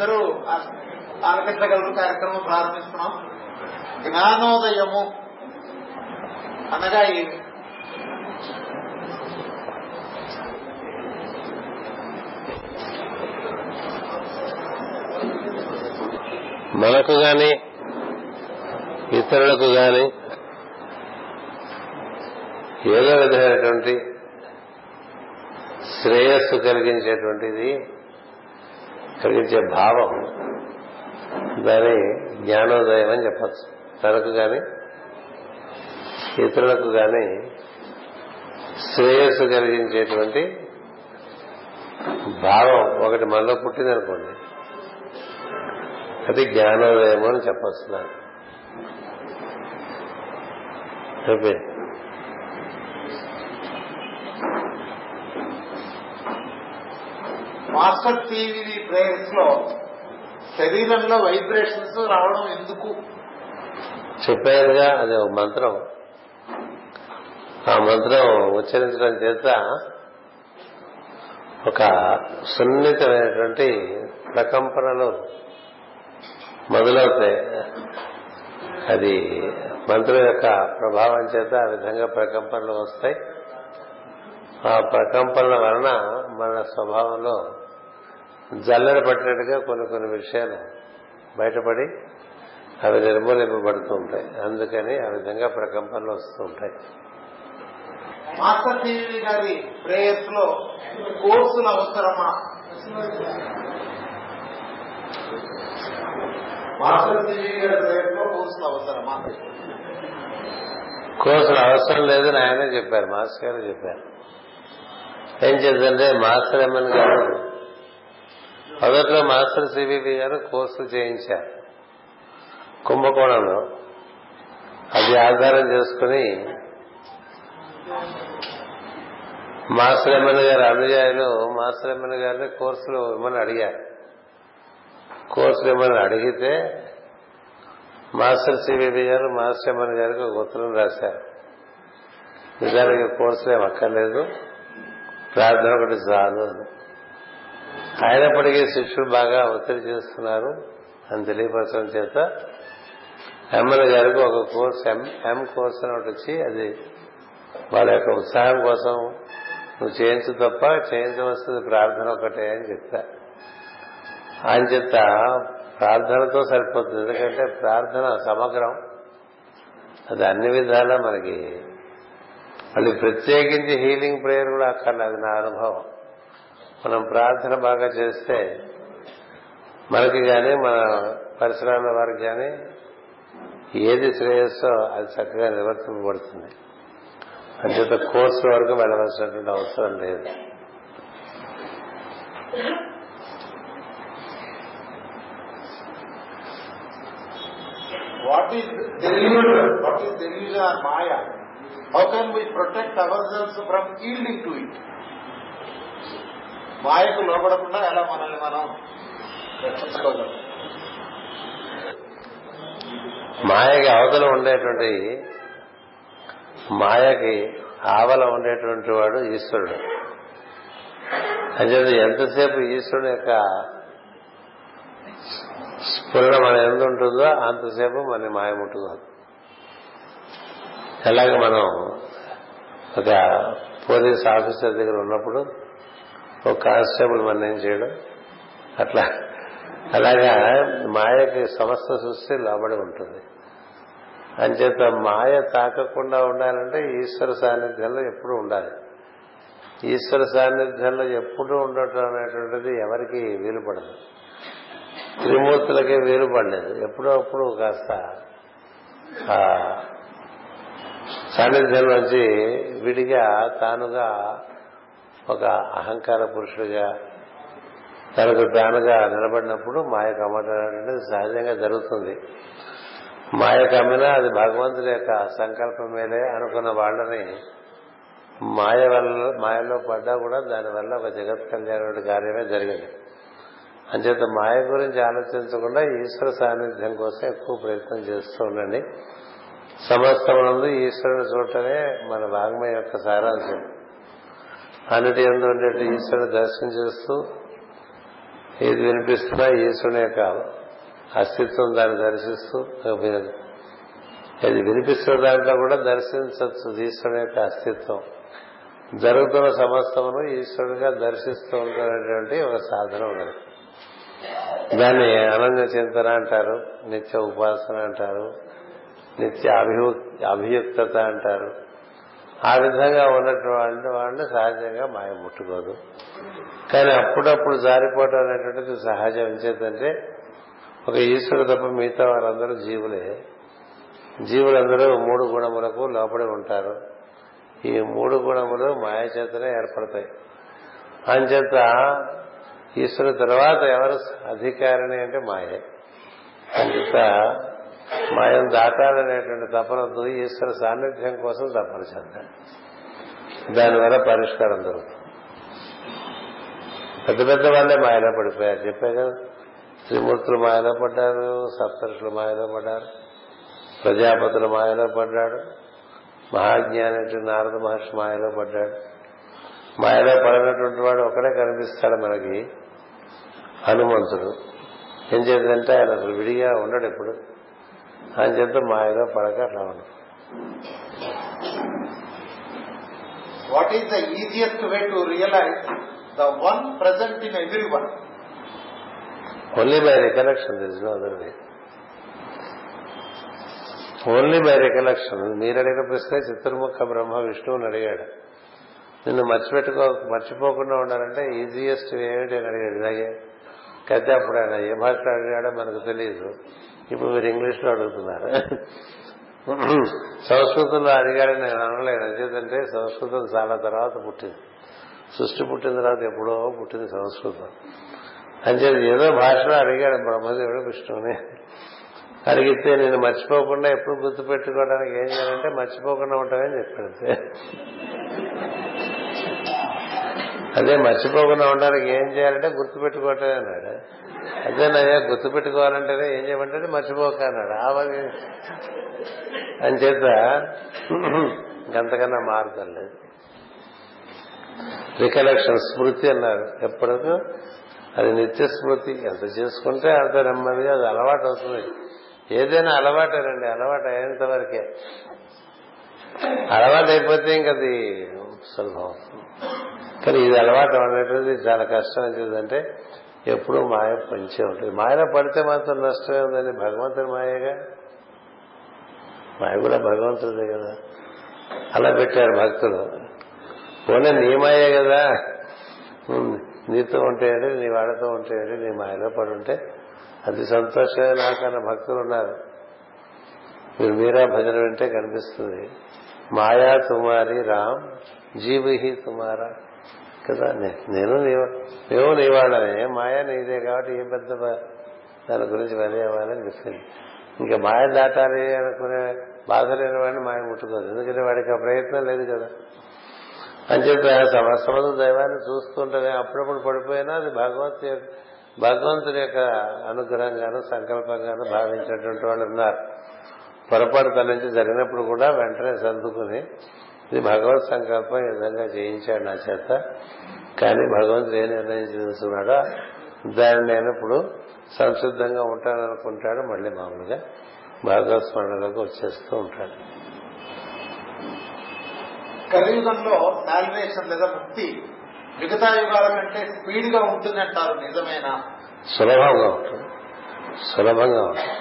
అందరూ ఆలకించగలరు కార్యక్రమం ప్రారంభిస్తున్నాం జ్ఞానోదయము అనగా ఏమి మనకు గాని ఇతరులకు గాని ఏదో విధమైనటువంటి శ్రేయస్సు కలిగించేటువంటిది కలిగించే భావం దాని జ్ఞానోదయం అని చెప్పచ్చు తనకు కానీ ఇతరులకు కానీ శ్రేయస్సు కలిగించేటువంటి భావం ఒకటి మనలో పుట్టిందనుకోండి అది జ్ఞానోదయం అని చెప్పొస్తున్నాను మాస్టర్ టీవీ ప్రేయర్స్ లో శరీరంలో వైబ్రేషన్స్ రావడం ఎందుకు చెప్పేదిగా అది ఒక మంత్రం ఆ మంత్రం ఉచ్చరించడం చేత ఒక సున్నితమైనటువంటి ప్రకంపనలు మొదలవుతాయి అది మంత్రం యొక్క ప్రభావం చేత ఆ విధంగా ప్రకంపనలు వస్తాయి ఆ ప్రకంపనల వలన మన స్వభావంలో జల్లెడ పట్టినట్టుగా కొన్ని కొన్ని విషయాలు బయటపడి అవి నిర్మూలింపబడుతూ ఉంటాయి అందుకని ఆ విధంగా ప్రకంపనలు వస్తూ ఉంటాయి మాస్టర్ గారి ప్రేయర్స్ లో కోర్సులు అవసరమా కోర్సులు అవసరం లేదని ఆయనే చెప్పారు మాస్టర్ గారు చెప్పారు ఏం చేద్దంటే మాస్టర్ ఏమని గారు మొదట్లో మాస్టర్ సివివి గారు కోర్సు చేయించారు కుంభకోణంలో అది ఆధారం చేసుకుని మాస్టర్ ఎమ్మెన్ గారు అనుయాయులు మాస్టర్ ఎమ్మెన్ గారిని కోర్సులు ఇవ్వమని అడిగారు కోర్సులు ఇవ్వమని అడిగితే మాస్టర్ సివివి గారు మాస్టర్ ఎమ్మెన్ గారికి ఒక ఉత్తరం రాశారు నిజానికి కోర్సులు ఏమక్కర్లేదు అక్కర్లేదు ప్రార్థన ఒకటి చాలు అని ఆయనప్పటికీ శిష్యులు బాగా ఒత్తిడి చేస్తున్నారు అని తెలియపరచడం చేత ఎమ్మెల్యే గారికి ఒక కోర్స్ ఎం ఎం కోర్స్ అని ఒకటి వచ్చి అది వాళ్ళ యొక్క ఉత్సాహం కోసం నువ్వు చేయించు తప్ప చేయించవలసింది ప్రార్థన ఒకటే అని చెప్తా అని చెప్త ప్రార్థనతో సరిపోతుంది ఎందుకంటే ప్రార్థన సమగ్రం అది అన్ని విధాలా మనకి మళ్ళీ ప్రత్యేకించి హీలింగ్ ప్రేయర్ కూడా అక్కర్లేదు నా అనుభవం మనం ప్రార్థన బాగా చేస్తే మనకి కానీ మన పరిసరాల వారికి కానీ ఏది శ్రేయస్సో అది చక్కగా నివర్తింపబడుతుంది అంచేత కోర్సు వరకు వెళ్ళవలసినటువంటి అవసరం లేదు what is what is maya how can we protect our selves from yielding to it మాయకు లోపడకుండా ఎలా మనల్ని మనం రక్షించుకోగలం మాయకి అవతల ఉండేటువంటి మాయకి ఆవల ఉండేటువంటి వాడు ఈశ్వరుడు అంటే ఎంతసేపు ఈశ్వరుని యొక్క స్ఫురణ మన ఎంత ఉంటుందో అంతసేపు మన మాయ ఉంటుందో అలాగే మనం ఒక పోలీస్ ఆఫీసర్ దగ్గర ఉన్నప్పుడు ఒక కానిస్టేబుల్ మన్నేం చేయడం అట్లా అలాగా మాయకి సమస్త సృష్టి లోబడి ఉంటుంది అంచేత మాయ తాకకుండా ఉండాలంటే ఈశ్వర సాన్నిధ్యంలో ఎప్పుడూ ఉండాలి ఈశ్వర సాన్నిధ్యంలో ఎప్పుడూ ఉండటం అనేటువంటిది ఎవరికి వీలు పడదు త్రిమూర్తులకి వీలు పడలేదు ఎప్పుడో అప్పుడు కాస్త సాన్నిధ్యం నుంచి విడిగా తానుగా ఒక అహంకార పురుషుడిగా తనకు ప్రేమగా నిలబడినప్పుడు మాయ కమ్మటం సహజంగా జరుగుతుంది మాయ కమ్మినా అది భగవంతుడి యొక్క సంకల్పమేలే అనుకున్న వాళ్ళని మాయ వల్ల మాయలో పడ్డా కూడా దానివల్ల ఒక జగత్ కళ్యాణ కార్యమే జరిగింది అంచేత మాయ గురించి ఆలోచించకుండా ఈశ్వర సాన్నిధ్యం కోసం ఎక్కువ ప్రయత్నం చేస్తూ ఉండండి సమస్తమునందు ఈశ్వరుని చూడటమే మన వాగ్మయం యొక్క సారాంశం అన్నిటి ఎందుకు ఉండేట్టు ఈశ్వరుని దర్శనం చేస్తూ ఏది వినిపిస్తున్నా ఈశ్వరుని యొక్క అస్తిత్వం దాన్ని దర్శిస్తూ ఏది వినిపిస్తున్న దాంట్లో కూడా దర్శించవచ్చు ఈశ్వరుని యొక్క అస్తిత్వం జరుగుతున్న సమస్తమును ఈశ్వరుడిగా దర్శిస్తూ ఉంటున్నటువంటి ఒక సాధన ఉన్నది దాన్ని అనన్య చింతన అంటారు నిత్య ఉపాసన అంటారు నిత్య అభియుక్తత అంటారు ఆ విధంగా ఉన్నటువంటి వాళ్ళని సహజంగా మాయ ముట్టుకోదు కానీ అప్పుడప్పుడు జారిపోవటం అనేటువంటిది సహజం చేతంటే ఒక ఈశ్వరుడు తప్ప మిగతా వారందరూ జీవులే జీవులందరూ మూడు గుణములకు లోపడి ఉంటారు ఈ మూడు గుణములు మాయ చేతనే ఏర్పడతాయి అంచేత ఈశ్వరు తర్వాత ఎవరు అధికారిని అంటే మాయే అంచేత మాయం దాటాలనేటువంటి తపనతో ఈశ్వర సాన్నిధ్యం కోసం తపన చెందా దానివల్ల పరిష్కారం దొరుకుతుంది పెద్ద పెద్ద వాళ్ళే మాయలో పడిపోయారు చెప్పే కదా త్రిమూర్తులు మాయలో పడ్డారు సప్తరుషులు మాయలో పడ్డారు ప్రజాపతులు మాయలో పడ్డాడు మహాజ్ఞాని నారద మహర్షి మాయలో పడ్డాడు మాయలో పడినటువంటి వాడు ఒకడే కనిపిస్తాడు మనకి హనుమంతుడు ఏం చేద్దంటే ఆయన అసలు విడిగా ఉండడు ఎప్పుడు అని చెప్పి ఏదో పడక అట్లా ఉంది what is the easiest way to realise the one present in every one only by recollection only by recollection మీరు అడిగిన ప్రశ్నే చిత్రముఖ బ్రహ్మ విష్ణువుని అడిగాడు నిన్ను మర్చిపెట్టుకో మర్చిపోకుండా ఉండాలంటే ఈజియెస్ట్ ఏమిటి అని అడిగాడు ఇలాగే కదే అప్పుడు ఆయన ఏ భాష అడిగాడో మనకు తెలియదు ఇప్పుడు మీరు ఇంగ్లీష్లో అడుగుతున్నారు సంస్కృతంలో అడిగాడని నేను అనలేదు ఎందుకంటే సంస్కృతం చాలా తర్వాత పుట్టింది సృష్టి పుట్టిన తర్వాత ఎప్పుడో పుట్టింది సంస్కృతం అంచేది ఏదో భాషలో అడిగాడు బ్రహ్మదేవుడు విష్ణువుని అడిగితే నేను మర్చిపోకుండా ఎప్పుడు గుర్తు పెట్టుకోవడానికి ఏం చేయాలంటే మర్చిపోకుండా ఉంటామని చెప్పాడు అదే మర్చిపోకుండా ఉండడానికి ఏం చేయాలంటే గుర్తు అన్నాడు అదే గుర్తు పెట్టుకోవాలంటేనే ఏం చేయమంటే మర్చిపోక అన్నాడు అని చేత అంతకన్నా మార్గం లేదు రికలెక్షన్ స్మృతి అన్నారు ఎప్పటికూ అది నిత్య స్మృతి ఎంత చేసుకుంటే అంత నెమ్మదిగా అది అలవాటు అవుతుంది ఏదైనా అలవాటేనండి అలవాటు అయ్యేంత వరకే అలవాటు అయిపోతే ఇంకా అది సులభం కానీ ఇది అలవాటు అనేటువంటిది చాలా కష్టం అంటే ఎప్పుడూ మాయ పంచే ఉంటుంది మాయలో పడితే మాత్రం నష్టమే ఉందండి భగవంతుడి మాయగా మాయ కూడా భగవంతుడే కదా అలా పెట్టారు భక్తులు పోనీ నీ మాయే కదా నీతో ఉంటాయండి నీ వాడతో ఉంటాయండి నీ మాయలో పడి ఉంటే అది సంతోషమే నాకన్నా భక్తులు ఉన్నారు మీరు మీరా భజన వింటే కనిపిస్తుంది మాయా తుమారి రామ్ జీవిహి తుమారా కదా నేను నేను నీవాళ్ళమే మాయా నీదే కాబట్టి ఏ పెద్ద దాని గురించి వరి అనిపిస్తుంది ఇంకా మాయ దాటాలి అనుకునే బాధ లేని వాడిని మాయ ముట్టుకోదు ఎందుకంటే వాడికి ఆ ప్రయత్నం లేదు కదా అని చెప్పి ఆ సమస్త దైవాన్ని చూస్తుంటేనే అప్పుడప్పుడు పడిపోయినా అది భగవంతు భగవంతుని యొక్క అనుగ్రహంగాను సంకల్పంగాను భావించేటువంటి వాళ్ళు ఉన్నారు పొరపాటు తన నుంచి జరిగినప్పుడు కూడా వెంటనే సర్దుకుని ఇది భగవత్ సంకల్పం ఈ విధంగా చేయించాడు నా చేత కానీ భగవంతుడు ఏ నిర్ణయం చేస్తున్నాడో దాన్ని నేను ఇప్పుడు సంసిద్ధంగా ఉంటాననుకుంటాడు మళ్ళీ మామూలుగా భగవత్ స్మరణలోకి వచ్చేస్తూ ఉంటాడు కలియుగంలో లేదా ముక్తి మిగతా యుగాల కంటే స్పీడ్ గా ఉంటుంది అంటారు నిజమేనా సులభంగా ఉంటుంది సులభంగా ఉంటుంది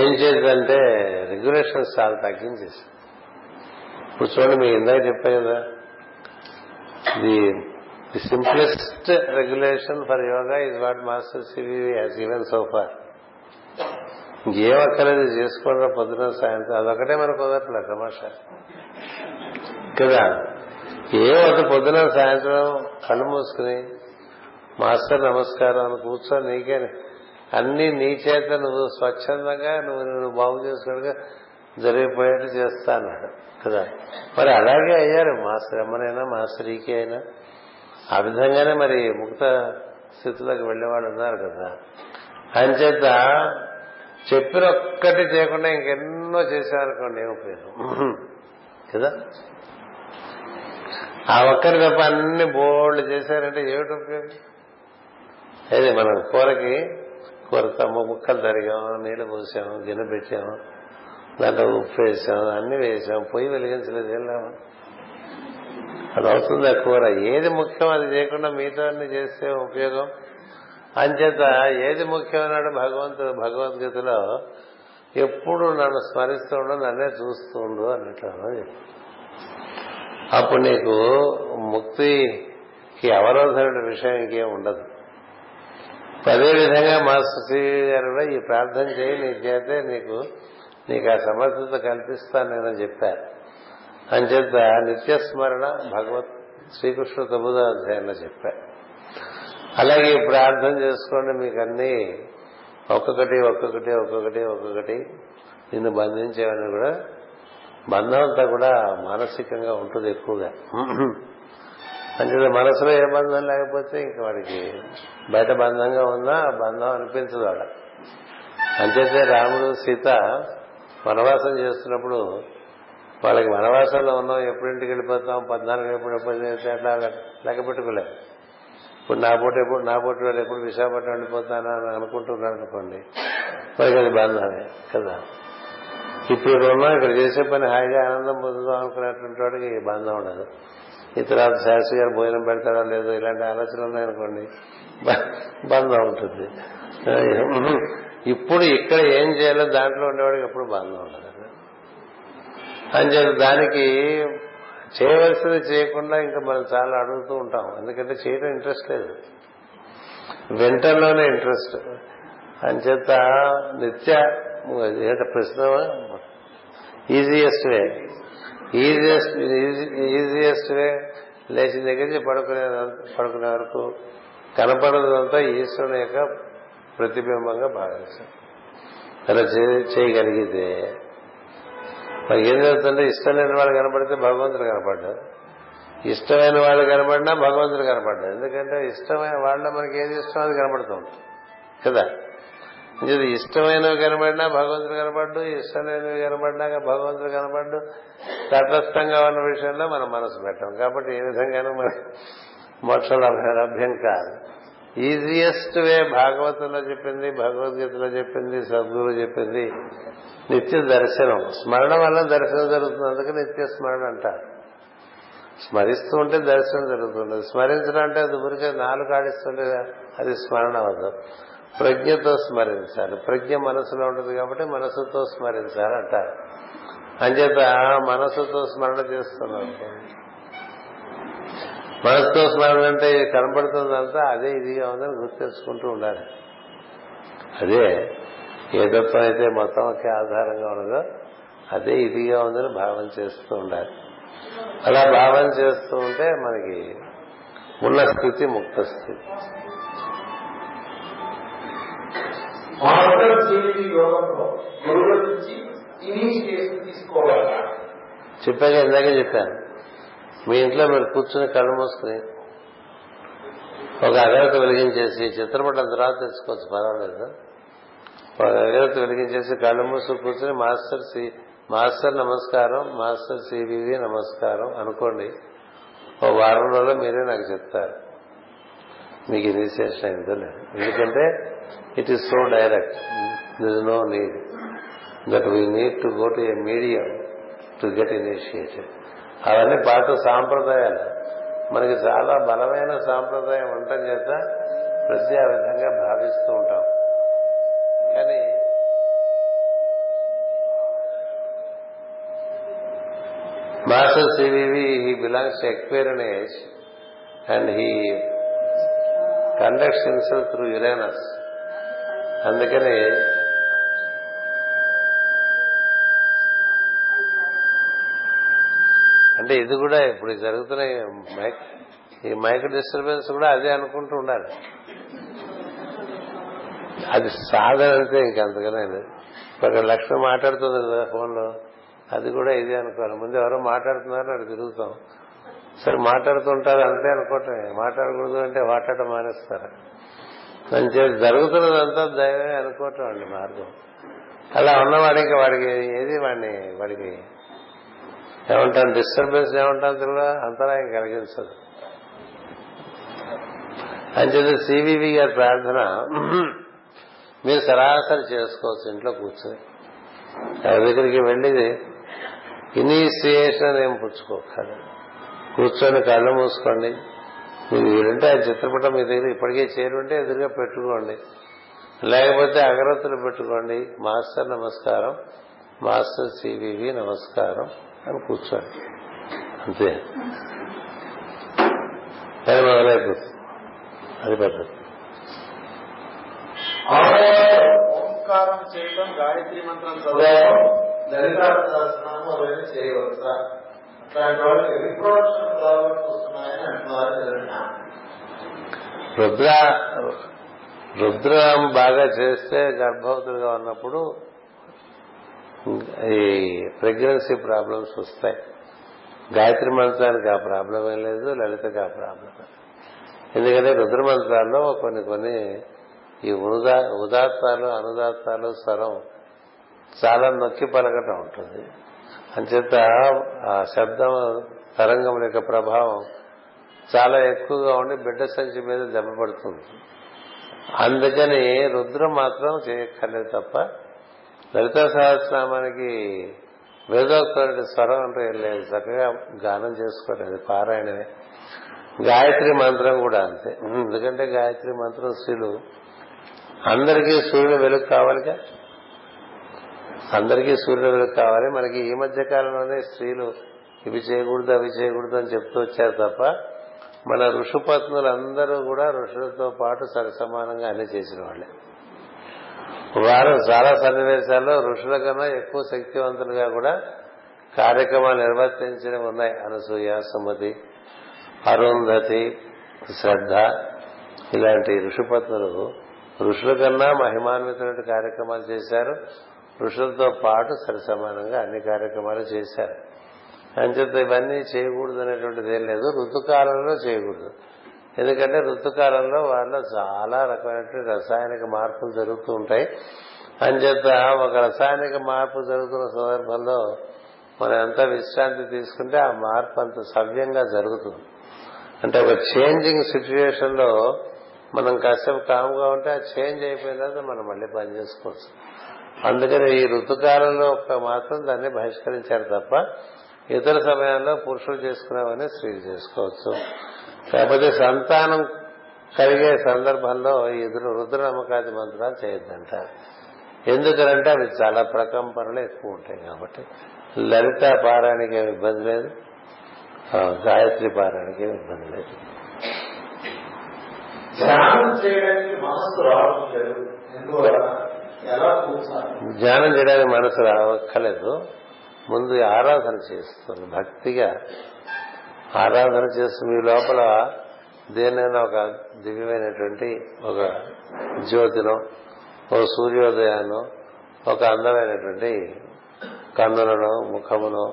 ఏం చేద్దంటే రెగ్యులేషన్స్ చాలా తగ్గించేసి ఇప్పుడు చూడండి మీ ఇందాక చెప్పాను కదా the the simplest regulation for yoga is what master CV has given so far a ఒక్కరది చేసుకోండి పొద్దున సాయంత్రం అదొకటే మనకు కుదరట్లే తమాషా కదా ఏ ఒక పొద్దున సాయంత్రం కళ్ళు మూసుకుని మాస్టర్ నమస్కారం అని కూర్చొని నీకే అన్ని నీ చేత నువ్వు స్వచ్ఛందంగా నువ్వు నువ్వు బాగు చేసుకున్నాడుగా జరిగిపోయేట్టు చేస్తా అన్నాడు కదా మరి అలాగే అయ్యారు మా శ్రమనైనా మా స్త్రీకి అయినా ఆ విధంగానే మరి ముక్త స్థితిలోకి వెళ్ళేవాళ్ళు ఉన్నారు కదా అంచేత చెప్పిన ఒక్కటి చేయకుండా ఇంకెన్నో చేశారనుకోండి ఏమో కదా ఆ ఒక్కరి తప్ప అన్ని బోర్డు చేశారంటే ఏమిటి ఉపయోగం అదే మనం కూరకి కూర ముక్కలు తరిగాము నీళ్లు పోసాము గిన్నె పెట్టాము దాంట్లో ఉప్పు వేసాం అన్ని వేసాం పొయ్యి వెలిగించలేదు వెళ్ళాము అది అవుతుంది కూర ఏది ముఖ్యం అది చేయకుండా మిగతా అన్ని చేస్తే ఉపయోగం అంచేత ఏది ముఖ్యమన్నాడు భగవంతుడు భగవద్గీతలో ఎప్పుడు నన్ను స్మరిస్తూ ఉండు నన్నే చూస్తూ ఉండు అన్నట్లు అప్పుడు నీకు ముక్తికి అవరోధమైన విషయం ఇంకేం ఉండదు అదేవిధంగా విధంగా మాస్టర్ శ్రీ గారు కూడా ఈ ప్రార్థన చేయి నీ చేతే నీకు నీకు ఆ సమర్థత కల్పిస్తాను నేనని చెప్పారు అంచేత నిత్యస్మరణ భగవత్ శ్రీకృష్ణ తొమ్మిదో అధ్యాయంలో చెప్పారు అలాగే ప్రార్థన చేసుకోండి మీకు అన్ని ఒక్కొక్కటి ఒక్కొక్కటి ఒక్కొక్కటి ఒక్కొక్కటి నిన్ను బంధించేవని కూడా బంధం అంతా కూడా మానసికంగా ఉంటుంది ఎక్కువగా అంటే మనసులో ఏ బంధం లేకపోతే ఇంక వాడికి బయట బంధంగా ఉన్నా బంధం అనిపించదు వాడ అంచేతే రాముడు సీత వనవాసం చేస్తున్నప్పుడు వాళ్ళకి వనవాసంలో ఉన్నాం ఎప్పుడింటికి వెళ్ళిపోతాం పద్నాలుగు ఎప్పుడు ఎప్పుడు అట్లా లెక్క పెట్టుకోలేదు ఇప్పుడు నా పూట ఎప్పుడు నా పూట వాళ్ళు ఎప్పుడు విశాఖపట్నం వెళ్ళిపోతానా అని అనుకుంటున్నాడు అనుకోండి మనకి అది బంధమే కదా ఇప్పుడు ఉన్నాం ఇక్కడ చేసే పని హాయిగా ఆనందం పొందుదాం అనుకునేటువంటి వాడికి బంధం ఉండదు ఈ తర్వాత శాస్త్రి గారు భోజనం పెడతారా లేదో ఇలాంటి ఆలోచనలు ఉన్నాయనుకోండి బంధం ఉంటుంది ఇప్పుడు ఇక్కడ ఏం చేయాలో దాంట్లో ఉండేవాడికి ఎప్పుడు బాధ ఉండదు చెప్పి దానికి చేయవలసింది చేయకుండా ఇంకా మనం చాలా అడుగుతూ ఉంటాం ఎందుకంటే చేయడం ఇంట్రెస్ట్ లేదు వెంటలోనే ఇంట్రెస్ట్ అంచేత నిత్య ఏంటంటే ప్రశ్న easiest way easiest easiest way లేచి దగ్గర నుంచి పడుకునే పడుకునే వరకు కనపడదంతా ఈశ్వరుని యొక్క ప్రతిబింబంగా భావిస్తాం అలా చేయగలిగితే మనకి ఏం జరుగుతుంటే ఇష్టం లేని వాళ్ళు కనపడితే భగవంతుడు కనపడ్డాడు ఇష్టమైన వాళ్ళు కనపడినా భగవంతుడు కనపడ్డాడు ఎందుకంటే ఇష్టమైన వాళ్ళ మనకి ఏది ఇష్టం అది కనపడుతుంది కదా ఇది ఇష్టమైనవి కనబడినా భగవంతుడు కనపడ్డు ఇష్టమైనవి కనపడినాక భగవంతుడు కనపడ్డు తటస్థంగా ఉన్న విషయంలో మనం మనసు పెట్టాం కాబట్టి ఏ విధంగానూ మన మోక్షం లభ్యం కాదు ఈజియెస్ట్ వే భాగవతంలో చెప్పింది భగవద్గీతలో చెప్పింది సద్గురు చెప్పింది నిత్య దర్శనం స్మరణ వల్ల దర్శనం జరుగుతుంది అందుకే నిత్య స్మరణ అంటారు స్మరిస్తూ ఉంటే దర్శనం జరుగుతుంది స్మరించడం అంటే అది ఊరికే నాలుగు ఆడిస్తుంటే అది స్మరణ అవదు ప్రజ్ఞతో స్మరించాలి ప్రజ్ఞ మనసులో ఉంటుంది కాబట్టి మనసుతో స్మరించాలి అంటారు అంచేత మనసుతో స్మరణ చేస్తున్నాం మనస్తో స్మరణ అంటే కనబడుతుందంతా అదే ఇదిగా ఉందని గుర్తెచ్చుకుంటూ ఉండాలి అదే ఏ తత్వం మొత్తం ఒకే ఆధారంగా ఉండదో అదే ఇదిగా ఉందని భావన చేస్తూ ఉండాలి అలా భావన చేస్తూ ఉంటే మనకి ఉన్న స్థితి ముక్త స్థితి చెప్పాక ఇందాక చెప్పాను మీ ఇంట్లో మీరు కూర్చుని కళ్ళు మూసుకుని ఒక అగరత వెలిగించేసి చిత్రపటం తర్వాత తెలుసుకోవచ్చు పర్వాలేదు ఒక అగరత వెలిగించేసి కళ్ళు మూసు కూర్చుని మాస్టర్ సి మాస్టర్ నమస్కారం మాస్టర్ సివివి నమస్కారం అనుకోండి ఓ వారం రోజుల్లో మీరే నాకు చెప్తారు మీకు ఇనిషియేషన్ అయిందో లేదు ఎందుకంటే it is so direct this no need that we need to go to a medium to get initiated అవన్నీ పాత సాంప్రదాయాలు మనకి చాలా బలమైన సాంప్రదాయం ఉండటం చేత ప్రతి ఆ విధంగా భావిస్తూ ఉంటాం కానీ master CVV he belongs Aquarian age and he conducts himself through Uranus అందుకని అంటే ఇది కూడా ఇప్పుడు జరుగుతున్న ఈ మైక్ డిస్టర్బెన్స్ కూడా అదే అనుకుంటూ ఉండాలి అది సాధన అంటే ఒక లక్ష్మి మాట్లాడుతుంది కదా ఫోన్లో అది కూడా ఇదే అనుకోవాలి ముందు ఎవరో మాట్లాడుతున్నారు అక్కడ తిరుగుతాం సరే మాట్లాడుతుంటారు అంతే అనుకోవటం మాట్లాడకూడదు అంటే మాట్లాడటం మానేస్తారు మంచిది జరుగుతున్నదంతా దైవమే అనుకోవటం అండి మార్గం అలా ఉన్నవాడికి వాడికి ఏది వాడిని వాడికి ఏమంటాను డిస్టర్బెన్స్ ఏమంటాను తెలుగు అంతరాయం కలిగించదు అంచేత సివివి గారి ప్రార్థన మీరు సరాసరి చేసుకోవచ్చు ఇంట్లో కూర్చొని ఎవరి దగ్గరికి వెళ్ళి ఇనీషియేషన్ ఏం పుచ్చుకోకండి కూర్చొని కళ్ళు మూసుకోండి మీరు వీలుంటే ఆ చిత్రపటం మీ దగ్గర ఇప్పటికే చేరుంటే ఎదురుగా పెట్టుకోండి లేకపోతే అగరత్తులు పెట్టుకోండి మాస్టర్ నమస్కారం మాస్టర్ సివివి నమస్కారం అని కూర్చోండి అంతే పని మొదలైపోతుంది అది పద్ధతి ఓంకారం చేయడం గాయత్రి మంత్రం చదవడం అవన్నీ చేయవచ్చా రుద్ర రుద్రం బాగా చేస్తే గర్భవతులుగా ఉన్నప్పుడు ఈ ప్రెగ్నెన్సీ ప్రాబ్లమ్స్ వస్తాయి గాయత్రి మంత్రానికి ఆ ప్రాబ్లం ఏం లేదు లలితకి ఆ ప్రాబ్లం ఎందుకంటే రుద్ర మంత్రాల్లో కొన్ని కొన్ని ఈ ఉదాత్తాలు అనుదాత్తాలు స్వరం చాలా నొక్కి పలకటం ఉంటుంది అంచేత ఆ శబ్దం తరంగం యొక్క ప్రభావం చాలా ఎక్కువగా ఉండి బిడ్డ సంచి మీద దెబ్బ పడుతుంది అందుకని రుద్రం మాత్రం చేయక్కర్లేదు తప్ప లలిత సహస్రనామానికి వేదోక్తుడి స్వరం అంటే లేదు చక్కగా గానం చేసుకోలేదు పారాయణమే గాయత్రి మంత్రం కూడా అంతే ఎందుకంటే గాయత్రి మంత్రం స్త్రీలు అందరికీ సూర్యుడు వెలుగు కావాలిగా అందరికీ సూర్యుడు వెలుగు కావాలి మనకి ఈ మధ్య కాలంలోనే స్త్రీలు ఇవి చేయకూడదు అవి చేయకూడదు అని చెప్తూ వచ్చారు తప్ప మన ఋషుపత్నులందరూ కూడా ఋషులతో పాటు సరసమానంగా అన్ని చేసిన వాళ్ళే వారు చాలా సన్నివేశాల్లో ఋషుల కన్నా ఎక్కువ శక్తివంతులుగా కూడా కార్యక్రమాలు నిర్వర్తించడం ఉన్నాయి అనసూయ సుమతి అరుంధతి శ్రద్ధ ఇలాంటి ఋషిపత్నులు ఋషుల కన్నా మహిమాన్వితులైన కార్యక్రమాలు చేశారు ఋషులతో పాటు సరి సమానంగా అన్ని కార్యక్రమాలు చేశారు అంచేత ఇవన్నీ చేయకూడదు అనేటువంటిది ఏం లేదు ఋతుకాలంలో చేయకూడదు ఎందుకంటే ఋతుకాలంలో వాళ్ళ చాలా రకమైనటువంటి రసాయనిక మార్పులు జరుగుతూ ఉంటాయి అంచేత ఒక రసాయనిక మార్పు జరుగుతున్న సందర్భంలో మనం ఎంత విశ్రాంతి తీసుకుంటే ఆ మార్పు అంత సవ్యంగా జరుగుతుంది అంటే ఒక చేంజింగ్ సిచ్యువేషన్ లో మనం కాసేపు కామ్గా ఉంటే ఆ చేంజ్ అయిపోయిన తర్వాత మనం మళ్ళీ పని చేసుకోవచ్చు అందుకని ఈ ఋతుకాలంలో ఒక్క మాత్రం దాన్ని బహిష్కరించారు తప్ప ఇతర సమయాల్లో పురుషులు చేసుకున్నామని స్త్రీలు చేసుకోవచ్చు కాకపోతే సంతానం కలిగే సందర్భంలో రుద్ర నమ్మకాది మంత్రాలు చేయొద్దంట ఎందుకనంటే అవి చాలా ప్రకంపనలు ఎక్కువ ఉంటాయి కాబట్టి లలిత పారానికి ఏమి ఇబ్బంది లేదు గాయత్రి పారానికి ఏమి ఇబ్బంది లేదు ధ్యానం చేయడానికి మనసు రావక్కర్లేదు ముందు ఆరాధన చేస్తుంది భక్తిగా ఆరాధన చేస్తూ మీ లోపల దేనైనా ఒక దివ్యమైనటువంటి ఒక జ్యోతిలో ఓ సూర్యోదయాన్ని ఒక అందమైనటువంటి కన్నులను ముఖమును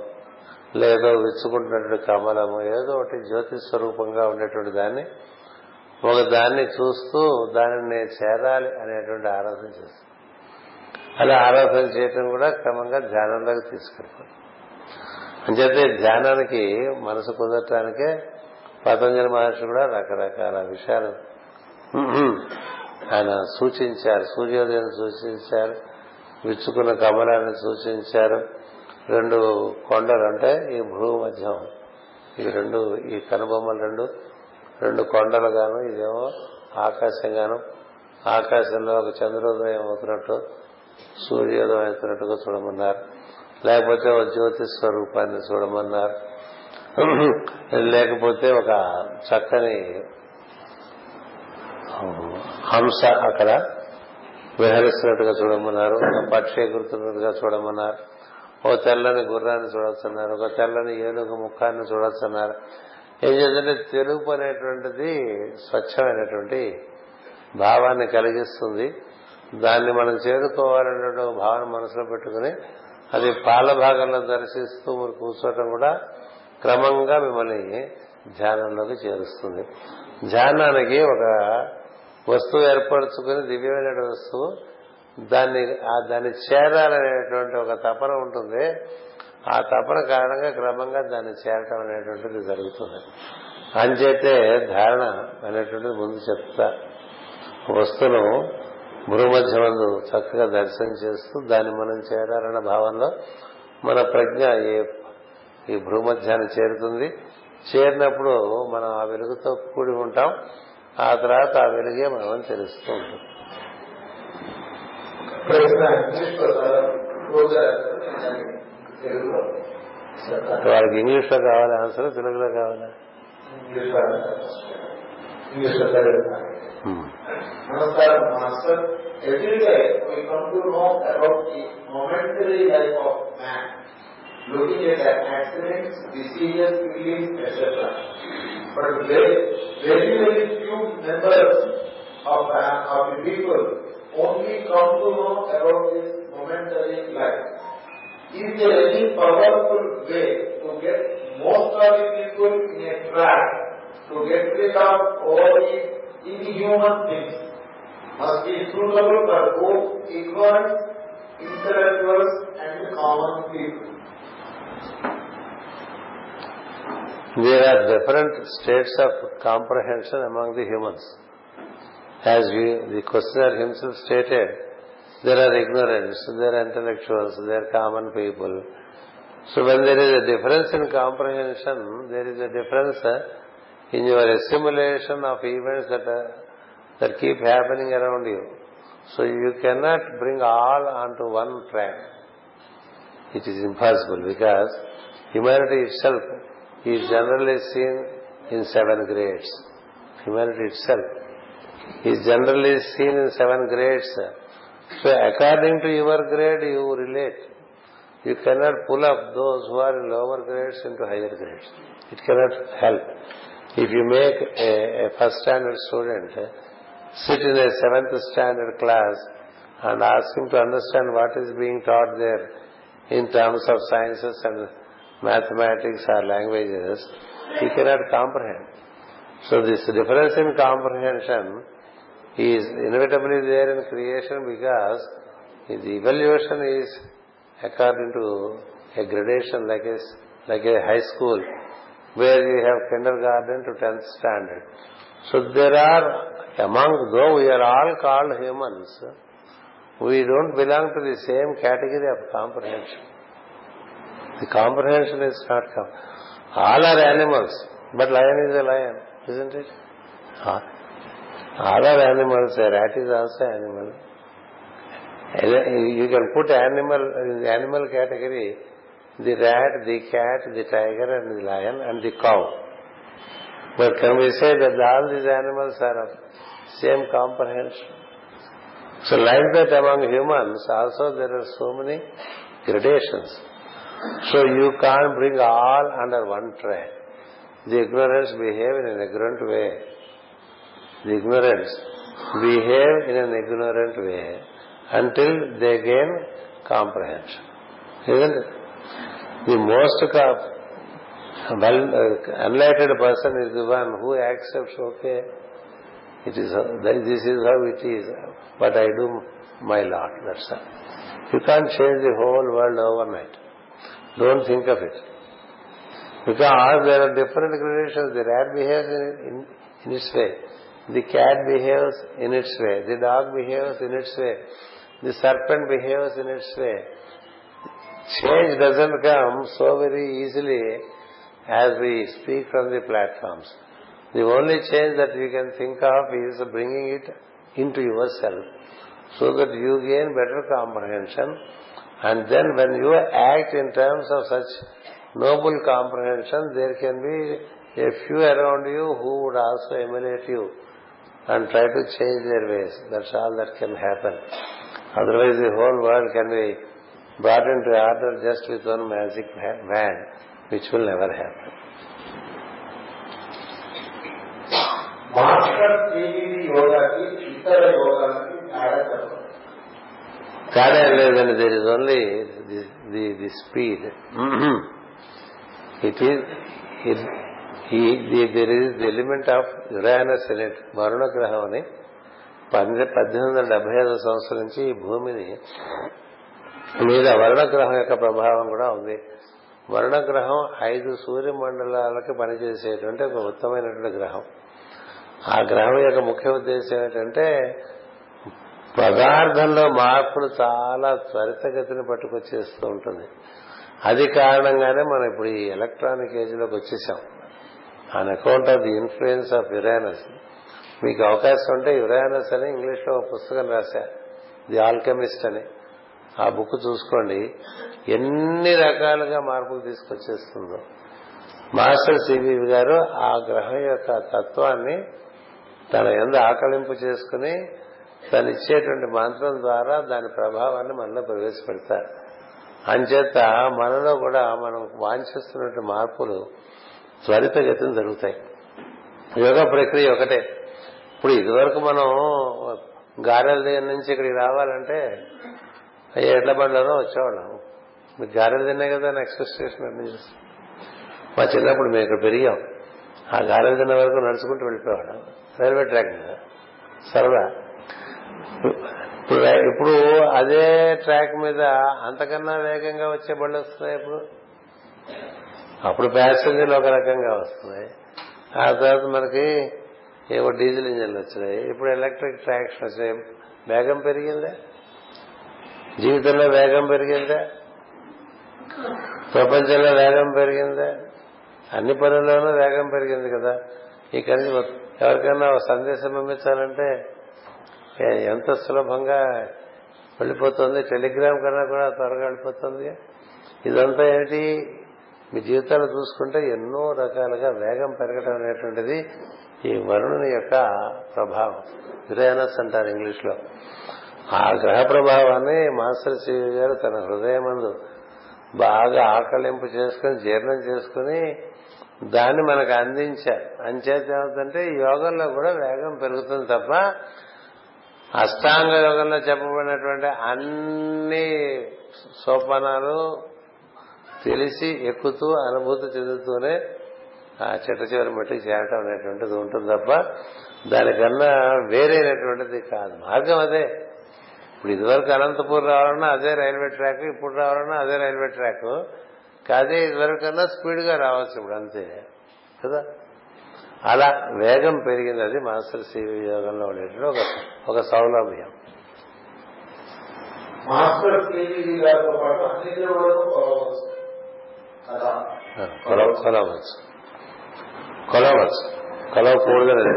లేదో విచ్చుకుంటున్నటువంటి కమలము ఏదో ఒకటి జ్యోతి స్వరూపంగా ఉండేటువంటి దాన్ని ఒక దాన్ని చూస్తూ దానిని నేను చేరాలి అనేటువంటి ఆరాధన చేస్తాను అలా ఆరాధన చేయటం కూడా క్రమంగా ధ్యానంలోకి తీసుకెళ్ళిపోతుంది అంచేతే ధ్యానానికి మనసు కుదరటానికే పతంజలి మహర్షి కూడా రకరకాల విషయాలు ఆయన సూచించారు సూర్యోదయం సూచించారు విచ్చుకున్న కమలాన్ని సూచించారు రెండు కొండలు అంటే ఈ భూమధ్యం ఈ రెండు ఈ కనుబొమ్మలు రెండు రెండు కొండలుగాను ఇదేమో ఆకాశంగాను ఆకాశంలో ఒక చంద్రోదయం అవుతున్నట్టు సూర్యోదయం అవుతున్నట్టుగా చూడమన్నారు లేకపోతే ఒక జ్యోతి స్వరూపాన్ని చూడమన్నారు లేకపోతే ఒక చక్కని హంస అక్కడ విహరిస్తున్నట్టుగా చూడమన్నారు ఒక పక్షి ఎగురుతున్నట్టుగా చూడమన్నారు ఓ తెల్లని గుర్రాన్ని చూడొచ్చున్నారు ఒక తెల్లని ఏనుగు ముఖాన్ని చూడొచ్చున్నారు ఏం చేద్దంటే తెలుపు అనేటువంటిది స్వచ్ఛమైనటువంటి భావాన్ని కలిగిస్తుంది దాన్ని మనం చేరుకోవాలనే భావన మనసులో పెట్టుకుని అది పాల భాగంలో దర్శిస్తూ మీరు కూర్చోవటం కూడా క్రమంగా మిమ్మల్ని ధ్యానంలోకి చేరుస్తుంది ధ్యానానికి ఒక వస్తువు ఏర్పరచుకుని దివ్యమైన వస్తువు దాన్ని దాన్ని చేరాలనేటువంటి ఒక తపన ఉంటుంది ఆ తపన కారణంగా క్రమంగా దాన్ని చేరటం అనేటువంటిది జరుగుతుంది అంచేతే ధారణ అనేటువంటిది ముందు చెప్తా వస్తువును భూమధ్యమందు చక్కగా దర్శనం చేస్తూ దాన్ని మనం చేరాలన్న భావంలో మన ప్రజ్ఞ ఏ ఈ భూమధ్యాన్ని చేరుతుంది చేరినప్పుడు మనం ఆ వెలుగుతో కూడి ఉంటాం ఆ తర్వాత ఆ వెలుగే మనం తెలుస్తూ ఉంటాం వారికి ఇంగ్లీష్ లో కావాలి ఆన్సర్ తెలుగులో కావాలా ఇంగ్లీష్ नमस्कार master. Every day we come to know about the momentary life of man, looking at accidents, diseases, feelings, etc. But very, very, very few members of, uh, of the people only come to know about this momentary life. Is there any powerful way to get most of the people in a track to get rid of all these in human beings, must be suitable for both intellectuals and common people. There are different states of comprehension among the humans. As we, the questioner himself stated, there are ignorants, there are intellectuals, there are common people. So when there is a difference in comprehension, there is a difference uh, in your assimilation of events that uh, that keep happening around you. So you cannot bring all onto one track. It is impossible because humanity itself is generally seen in seven grades. Humanity itself is generally seen in seven grades. So according to your grade, you relate. You cannot pull up those who are in lower grades into higher grades. It cannot help. If you make a, first standard student sit in a seventh standard class and ask him to understand what is being taught there in terms of sciences and mathematics or languages, he cannot comprehend. So this difference in comprehension is inevitably there in creation because the evaluation is according to a gradation like a, like a high school where we have kindergarten to 10th standard. So there are, among, though we are all called humans, we don't belong to the same category of comprehension. The comprehension is not common. All are animals, but lion is a lion, isn't it? All are animals, a rat is also animal. You can put animal in the animal category the rat, the cat, the tiger, and the lion, and the cow. But can we say that all these animals are of same comprehension? So like that among humans also there are so many gradations. So you can't bring all under one tray. The ignorants behave in an ignorant way. The ignorants behave in an ignorant way until they gain comprehension. Isn't it? the most well uh, enlightened person is the one who accepts okay it is uh, this is how it is but i do my lot that's all you can't change the whole world overnight don't think of it because there are different gradations the rat behaves in its way the cat behaves in its way the dog behaves in its way the serpent behaves in its way Change doesn't come so very easily as we speak from the platforms. The only change that you can think of is bringing it into yourself so that you gain better comprehension. And then when you act in terms of such noble comprehension, there can be a few around you who would also emulate you and try to change their ways. That's all that can happen. Otherwise, the whole world can be brought into order just with one magic wand, which will never happen. కాదేం లేదండి there is only the the speed it is there is the element of Uranus in it Varuna గ్రహం అని పద్దెనిమిది వందల డెబ్బై ఐదు సంవత్సరం నుంచి ఈ భూమిని మీద వరుణగ్రహం యొక్క ప్రభావం కూడా ఉంది వరుణగ్రహం ఐదు సూర్య మండలాలకి పనిచేసేటువంటి ఒక ఉత్తమైనటువంటి గ్రహం ఆ గ్రహం యొక్క ముఖ్య ఉద్దేశం ఏంటంటే పదార్థంలో మార్పులు చాలా త్వరితగతిని పట్టుకొచ్చేస్తూ ఉంటుంది అది కారణంగానే మనం ఇప్పుడు ఈ ఎలక్ట్రానిక్ ఏజ్లోకి వచ్చేసాం on account of the influence of Uranus మీకు అవకాశం ఉంటే యురానస్ అని ఇంగ్లీష్లో పుస్తకం రాశారు ది ఆల్కెమిస్ట్ అని ఆ బుక్ చూసుకోండి ఎన్ని రకాలుగా మార్పులు తీసుకొచ్చేస్తుందో మాస్టర్ సివి గారు ఆ గ్రహం యొక్క తత్వాన్ని తన ఎందు ఆకలింపు చేసుకుని తను ఇచ్చేటువంటి మంత్రం ద్వారా దాని ప్రభావాన్ని మనలో ప్రవేశపెడతారు అంచేత మనలో కూడా మనం వాంఛిస్తున్నటువంటి మార్పులు త్వరితగతిని జరుగుతాయి యోగా ప్రక్రియ ఒకటే ఇప్పుడు ఇదివరకు మనం గారెల దగ్గర నుంచి ఇక్కడికి రావాలంటే ఎడ్ల బండ్లలో వచ్చేవాళ్ళం మీకు గారెలు తిన్నా కదా నెక్స్ట్ స్టేషన్ మా చిన్నప్పుడు మేము ఇక్కడ పెరిగాం ఆ గారెలు తిన్న వరకు నడుచుకుంటూ వెళ్ళిపోయేవాళ్ళం రైల్వే ట్రాక్ మీద సరదా ఇప్పుడు ఇప్పుడు అదే ట్రాక్ మీద అంతకన్నా వేగంగా వచ్చే బళ్ళు వస్తున్నాయి ఇప్పుడు అప్పుడు ప్యాసింజర్లు ఒక రకంగా వస్తున్నాయి ఆ తర్వాత మనకి ఏవో డీజిల్ ఇంజన్లు వచ్చినాయి ఇప్పుడు ఎలక్ట్రిక్ ట్రాక్షన్ వచ్చాయి వేగం పెరిగిందే జీవితంలో వేగం పెరిగిందా ప్రపంచంలో వేగం పెరిగిందా అన్ని పనుల్లోనూ వేగం పెరిగింది కదా ఈ కలిసి ఎవరికైనా సందేశం పంపించాలంటే ఎంత సులభంగా వెళ్ళిపోతుంది టెలిగ్రామ్ కన్నా కూడా త్వరగా వెళ్ళిపోతుంది ఇదంతా ఏంటి మీ జీవితాలు చూసుకుంటే ఎన్నో రకాలుగా వేగం పెరగడం అనేటువంటిది ఈ వరుణుని యొక్క ప్రభావం విరయనస్ అంటారు ఇంగ్లీష్ లో ఆ గ్రహ ప్రభావాన్ని మాస్టర్ శివ గారు తన హృదయమందు బాగా ఆకలింపు చేసుకుని జీర్ణం చేసుకుని దాన్ని మనకు అందించారు అంచేత ఏమవుతుంటే యోగంలో కూడా వేగం పెరుగుతుంది తప్ప అష్టాంగ యోగంలో చెప్పబడినటువంటి అన్ని సోపానాలు తెలిసి ఎక్కుతూ అనుభూతి చెందుతూనే ఆ చెట్ట చివరి మట్టికి చేరటం అనేటువంటిది ఉంటుంది తప్ప దానికన్నా వేరైనటువంటిది కాదు మార్గం అదే ఇప్పుడు ఇదివరకు అనంతపూర్ రావాలన్నా అదే రైల్వే ట్రాక్ ఇప్పుడు రావాలన్నా అదే రైల్వే ట్రాక్ కాదే ఇదివరకన్నా స్పీడ్ స్పీడ్గా రావచ్చు ఇప్పుడు అంతే కదా అలా వేగం పెరిగింది అది మాస్టర్ సివి యోగంలో ఉండేటువంటి ఒక ఒక సౌలభ్యం కొలవచ్చు కొలవచ్చు కొలవకూడదు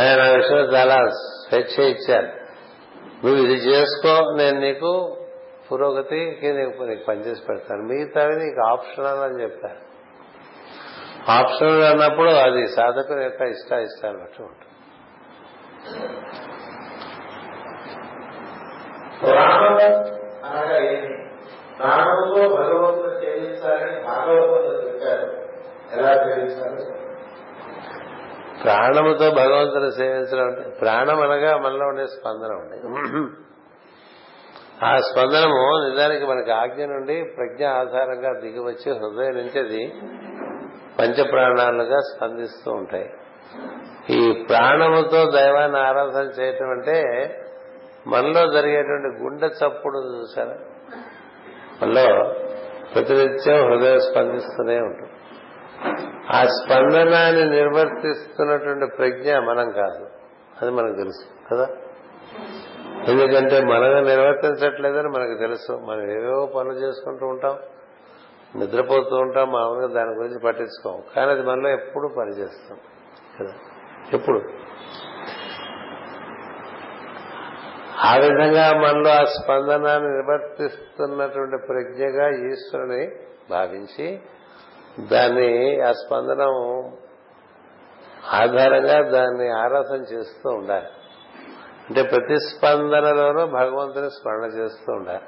ఆయన నా విషయంలో చాలా స్వేచ్ఛ ఇచ్చారు నువ్వు ఇది చేసుకో నేను నీకు పురోగతికి నీకు నీకు పనిచేసి పెడతాను మిగతావి నీకు ఆప్షనల్ అని చెప్పారు ఆప్షనల్ అన్నప్పుడు అది సాధకుల యొక్క ఇష్ట ఇష్టాలు బట్టి ఉంటుంది భగవంతుడు చెల్లించాలని భాగవతంలో ఎలా చెల్లించాలి ప్రాణముతో భగవంతుని సేవించడం అంటే ప్రాణం అనగా మనలో ఉండే స్పందన ఉండే ఆ స్పందనము నిజానికి మనకి ఆజ్ఞ నుండి ప్రజ్ఞ ఆధారంగా దిగివచ్చి హృదయం నుంచి అది పంచ ప్రాణాలుగా స్పందిస్తూ ఉంటాయి ఈ ప్రాణముతో దైవాన్ని ఆరాధన చేయటం అంటే మనలో జరిగేటువంటి గుండె చప్పుడు చూసారా మనలో ప్రతినిత్యం హృదయం స్పందిస్తూనే ఉంటుంది ఆ స్పందనాన్ని నిర్వర్తిస్తున్నటువంటి ప్రజ్ఞ మనం కాదు అది మనకు తెలుసు కదా ఎందుకంటే మనమే నిర్వర్తించట్లేదని మనకు తెలుసు మనం ఏవేవో పనులు చేసుకుంటూ ఉంటాం నిద్రపోతూ ఉంటాం మామూలుగా దాని గురించి పట్టించుకోం కానీ అది మనలో ఎప్పుడు పనిచేస్తాం కదా ఎప్పుడు ఆ విధంగా మనలో ఆ స్పందనాన్ని నిర్వర్తిస్తున్నటువంటి ప్రజ్ఞగా ఈశ్వరుని భావించి దాన్ని ఆ స్పందనం ఆధారంగా దాన్ని ఆరాసం చేస్తూ ఉండాలి అంటే ప్రతి స్పందనలోనూ భగవంతుని స్మరణ చేస్తూ ఉండాలి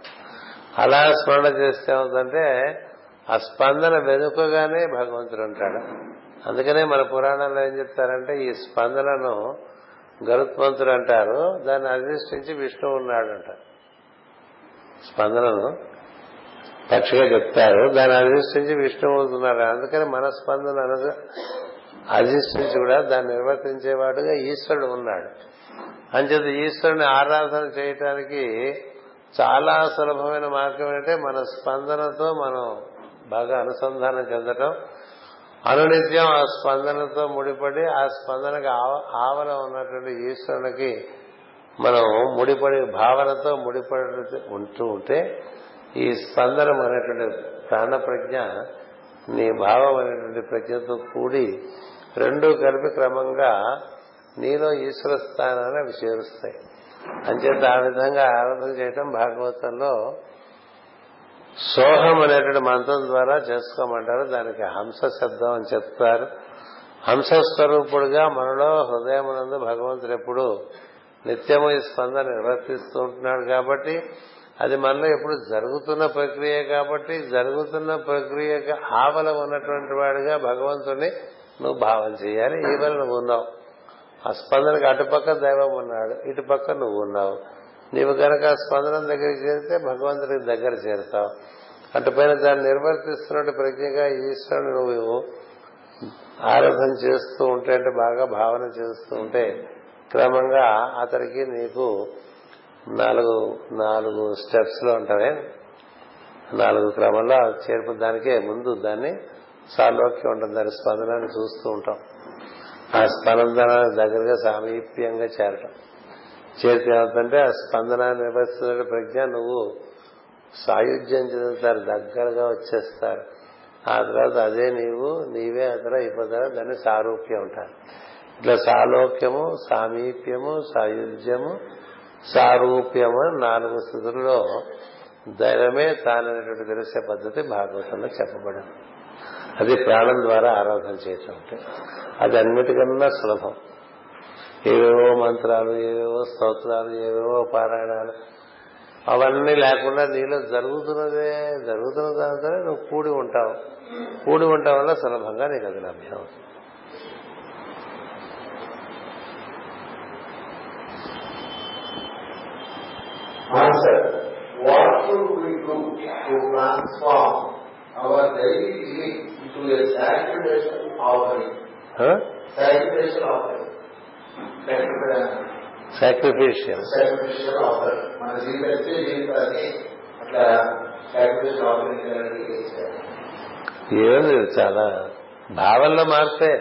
అలా స్మరణ చేస్తే ఉందంటే ఆ స్పందన వెనుకగానే భగవంతుడు ఉంటాడు అందుకనే మన పురాణంలో ఏం చెప్తారంటే ఈ స్పందనను గరుత్మంతుడు అంటారు దాన్ని అధిష్ఠించి విష్ణువు ఉన్నాడు అంటారు స్పందనను పక్షిగా చెప్తారు దాన్ని అధిష్ఠించి విష్ణు అవుతున్నారు అందుకని మనస్పందన అధిష్ఠించి కూడా దాన్ని నిర్వర్తించేవాడుగా ఈశ్వరుడు ఉన్నాడు అంచేత ఈశ్వరుని ఆరాధన చేయటానికి చాలా సులభమైన మార్గం ఏంటంటే మన స్పందనతో మనం బాగా అనుసంధానం చెందటం అనునిత్యం ఆ స్పందనతో ముడిపడి ఆ స్పందనకు ఆవల ఉన్నటువంటి ఈశ్వరునికి మనం ముడిపడి భావనతో ముడిపడి ఉంటూ ఉంటే ఈ స్పందనం అనేటువంటి ప్రాణ ప్రజ్ఞ నీ భావం అనేటువంటి ప్రజ్ఞతో కూడి రెండూ కలిపి క్రమంగా నీలో ఈశ్వర స్థానాన్ని అవి చేరుస్తాయి అంచేత ఆ విధంగా ఆరాధన చేయటం భాగవతంలో సోహం అనేటువంటి మంత్రం ద్వారా చేసుకోమంటారు దానికి హంస శబ్దం అని చెప్తారు స్వరూపుడుగా మనలో హృదయమునందు భగవంతుడు ఎప్పుడు నిత్యము ఈ స్పందన నిర్వర్తిస్తూ ఉంటున్నాడు కాబట్టి అది మనలో ఎప్పుడు జరుగుతున్న ప్రక్రియ కాబట్టి జరుగుతున్న ప్రక్రియకు ఆవల ఉన్నటువంటి వాడిగా భగవంతుని నువ్వు భావం చేయాలి ఈవల నువ్వు ఉన్నావు ఆ స్పందనకు అటుపక్క దైవం ఉన్నాడు ఇటుపక్క నువ్వు ఉన్నావు నీవు గనక స్పందన దగ్గరికి చేరితే భగవంతుడికి దగ్గర చేరుతావు అటుపైన దాన్ని నిర్వర్తిస్తున్నట్టు ప్రజ్ఞగా ఈశ్వరుడు నువ్వు ఆరాధన చేస్తూ ఉంటే అంటే బాగా భావన చేస్తూ ఉంటే క్రమంగా అతడికి నీకు నాలుగు నాలుగు స్టెప్స్ లో ఉంటాయి నాలుగు క్రమంలో దానికే ముందు దాన్ని సాలోక్యం ఉంటుంది దాని స్పందనాన్ని చూస్తూ ఉంటాం ఆ స్పందన దగ్గరగా సామీప్యంగా చేరటం చేరితే ఏమవుతుందంటే ఆ స్పందనాన్ని నిర్వహిస్తున్న ప్రజ్ఞ నువ్వు సాయుధ్యం చెందుతారు దగ్గరగా వచ్చేస్తారు ఆ తర్వాత అదే నీవు నీవే అతర అయిపోతారు దాన్ని సారూప్యం ఉంటారు ఇట్లా సాలోక్యము సామీప్యము సాయుధ్యము సారూప్యము నాలుగు స్థితుల్లో దైవమే తాననేటువంటి తెలిసే పద్ధతి భాగవతంలో చెప్పబడింది అది ప్రాణం ద్వారా ఆరాధన చేయటం అంటే అది అన్నిటికన్నా సులభం ఏవేవో మంత్రాలు ఏవేవో స్తోత్రాలు ఏవేవో పారాయణాలు అవన్నీ లేకుండా నీలో జరుగుతున్నదే జరుగుతున్న దానితోనే నువ్వు కూడి ఉంటావు కూడి ఉంటావు వల్ల సులభంగా నీకు అది లభ్యం అవుతుంది Answer. What should we do to transform our daily living into a sanctification offering? Huh? Sanctification offering. Sacrificial sacrificial offer మన జీవితమే జీవితాన్ని అట్లా సాక్రిఫిషియల్ ఆఫరింగ్ ఏముంది చాలా భావనలో మార్పే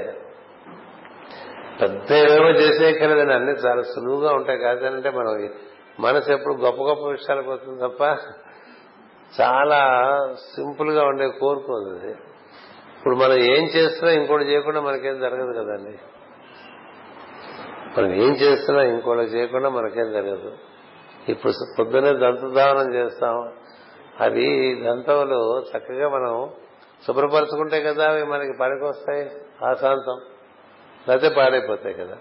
పెద్ద ఏమో చేసే కదా అన్ని చాలా సులువుగా ఉంటాయి కాదంటే మనం మనసు ఎప్పుడు గొప్ప గొప్ప విషయాలకు పోతుంది తప్ప చాలా సింపుల్ గా ఉండే కోరుకుంది ఇప్పుడు మనం ఏం చేస్తున్నా ఇంకోటి చేయకుండా మనకేం జరగదు కదండి మనం ఏం చేస్తున్నా ఇంకోటి చేయకుండా మనకేం జరగదు ఇప్పుడు పొద్దునే దంతధావనం చేస్తాం అవి దంతములు చక్కగా మనం శుభ్రపరచుకుంటే కదా అవి మనకి పనికొస్తాయి ఆశాంతం లేకపోతే పాడైపోతాయి కదా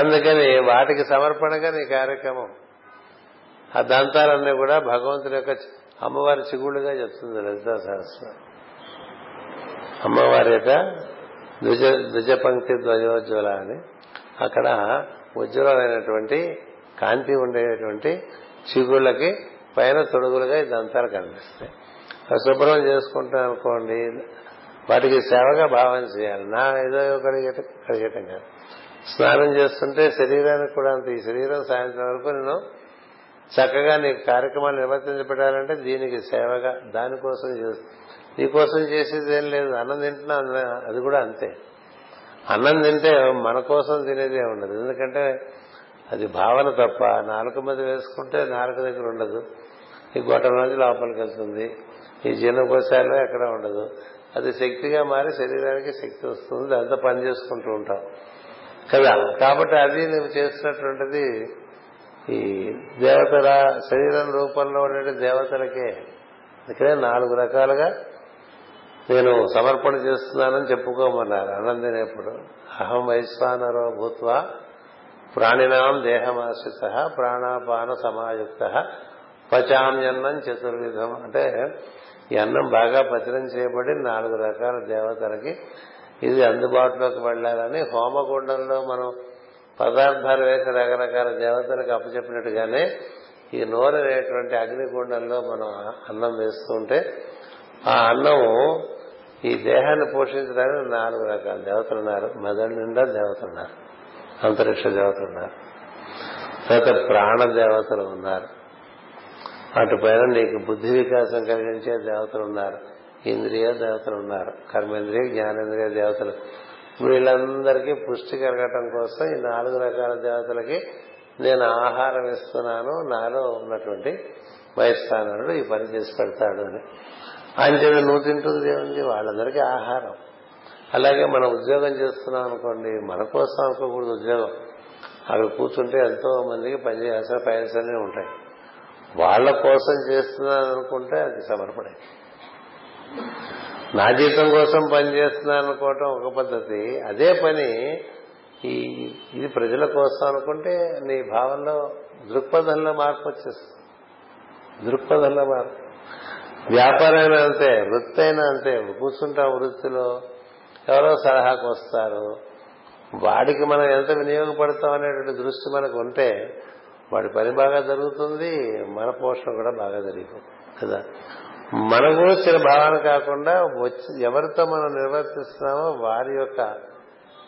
అందుకని వాటికి సమర్పణగా నీ కార్యక్రమం ఆ దంతాలన్నీ కూడా భగవంతుని యొక్క అమ్మవారి చిగుళ్ళుగా చెప్తుంది లలితా సహస్రం అమ్మవారి యొక్క ద్విజ ద్విజ పంక్తి ధ్వజోజ్వల అని అక్కడ ఉజ్వలమైనటువంటి కాంతి ఉండేటువంటి చిగుళ్ళకి పైన తొడుగులుగా ఈ దంతాలు కనిపిస్తాయి శుభ్రం చేసుకుంటాం అనుకోండి వాటికి సేవగా భావన చేయాలి నా ఏదో కడిగేట కడిగేటం కాదు స్నానం చేస్తుంటే శరీరానికి కూడా అంత ఈ శరీరం సాయంత్రం వరకు నేను చక్కగా నీకు కార్యక్రమాలు నిర్వర్తించబెట్టాలంటే దీనికి సేవగా దానికోసం చేస్తా నీకోసం చేసేది ఏం లేదు అన్నం తింటున్నా అది కూడా అంతే అన్నం తింటే మన కోసం తినేది ఉండదు ఎందుకంటే అది భావన తప్ప నాలుక మీద వేసుకుంటే నాలుక దగ్గర ఉండదు ఈ గొట్టలోంచి లోపలికి వెళ్తుంది ఈ జీర్ణకోశాల్లో ఎక్కడ ఉండదు అది శక్తిగా మారి శరీరానికి శక్తి వస్తుంది దాంతో పని చేసుకుంటూ ఉంటాం కదా కాబట్టి అది నువ్వు చేస్తున్నటువంటిది ఈ దేవతల శరీరం రూపంలో ఉండే దేవతలకే అందుకనే నాలుగు రకాలుగా నేను సమర్పణ చేస్తున్నానని చెప్పుకోమన్నారు ఆనందినేప్పుడు అహం వైశ్వానరో భూత్వ ప్రాణినాం దేహమాశ్రిత ప్రాణాపాన సమాయుక్త పచాన్యన్నం చతుర్విధం అంటే ఈ అన్నం బాగా పచనం చేయబడి నాలుగు రకాల దేవతలకి ఇది అందుబాటులోకి వెళ్లాలని హోమగుండంలో మనం పదార్థాలు వేసి రకరకాల దేవతలకు అప్పచెప్పినట్టుగానే ఈ నోరు అనేటువంటి అగ్నిగుండంలో మనం అన్నం వేస్తూ ఉంటే ఆ అన్నము ఈ దేహాన్ని పోషించడానికి నాలుగు రకాల దేవతలు ఉన్నారు మెదడు నిండా దేవతలు ఉన్నారు అంతరిక్ష దేవతలు ఉన్నారు తర్వాత ప్రాణ దేవతలు ఉన్నారు వాటిపైన నీకు బుద్ధి వికాసం కలిగించే దేవతలు ఉన్నారు ఇంద్రియ దేవతలు ఉన్నారు కర్మేంద్రియ జ్ఞానేంద్రియ దేవతలు వీళ్ళందరికీ పుష్టి కలగటం కోసం ఈ నాలుగు రకాల దేవతలకి నేను ఆహారం ఇస్తున్నాను నాలో ఉన్నటువంటి వయస్థానుడు ఈ పని చేసి పెడతాడు అని ఆయన చేత నువ్వు తింటుంది ఏముంది వాళ్ళందరికీ ఆహారం అలాగే మనం ఉద్యోగం చేస్తున్నాం అనుకోండి మన కోసం అనుకోకూడదు ఉద్యోగం అవి కూర్చుంటే ఎంతో మందికి పనిచేయాల్సిన ప్రయాసాలే ఉంటాయి వాళ్ళ కోసం చేస్తున్నాను అనుకుంటే అది సమర్పణ నా జీతం కోసం పనిచేస్తున్నాను అనుకోవటం ఒక పద్ధతి అదే పని ఈ ఇది ప్రజల కోసం అనుకుంటే నీ భావంలో దృక్పథంలో మార్పు వచ్చేస్తుంది దృక్పథంలో మార్పు వ్యాపారమైనా అంతే వృత్తి అయినా అంతే కూర్చుంటా వృత్తిలో ఎవరో సలహాకు వస్తారు వాడికి మనం ఎంత వినియోగపడతాం అనేటువంటి దృష్టి మనకు ఉంటే వాడి పని బాగా జరుగుతుంది మన పోషణ కూడా బాగా జరిగిపోతుంది కదా మన గురించిన భావాలు కాకుండా వచ్చి ఎవరితో మనం నిర్వర్తిస్తున్నామో వారి యొక్క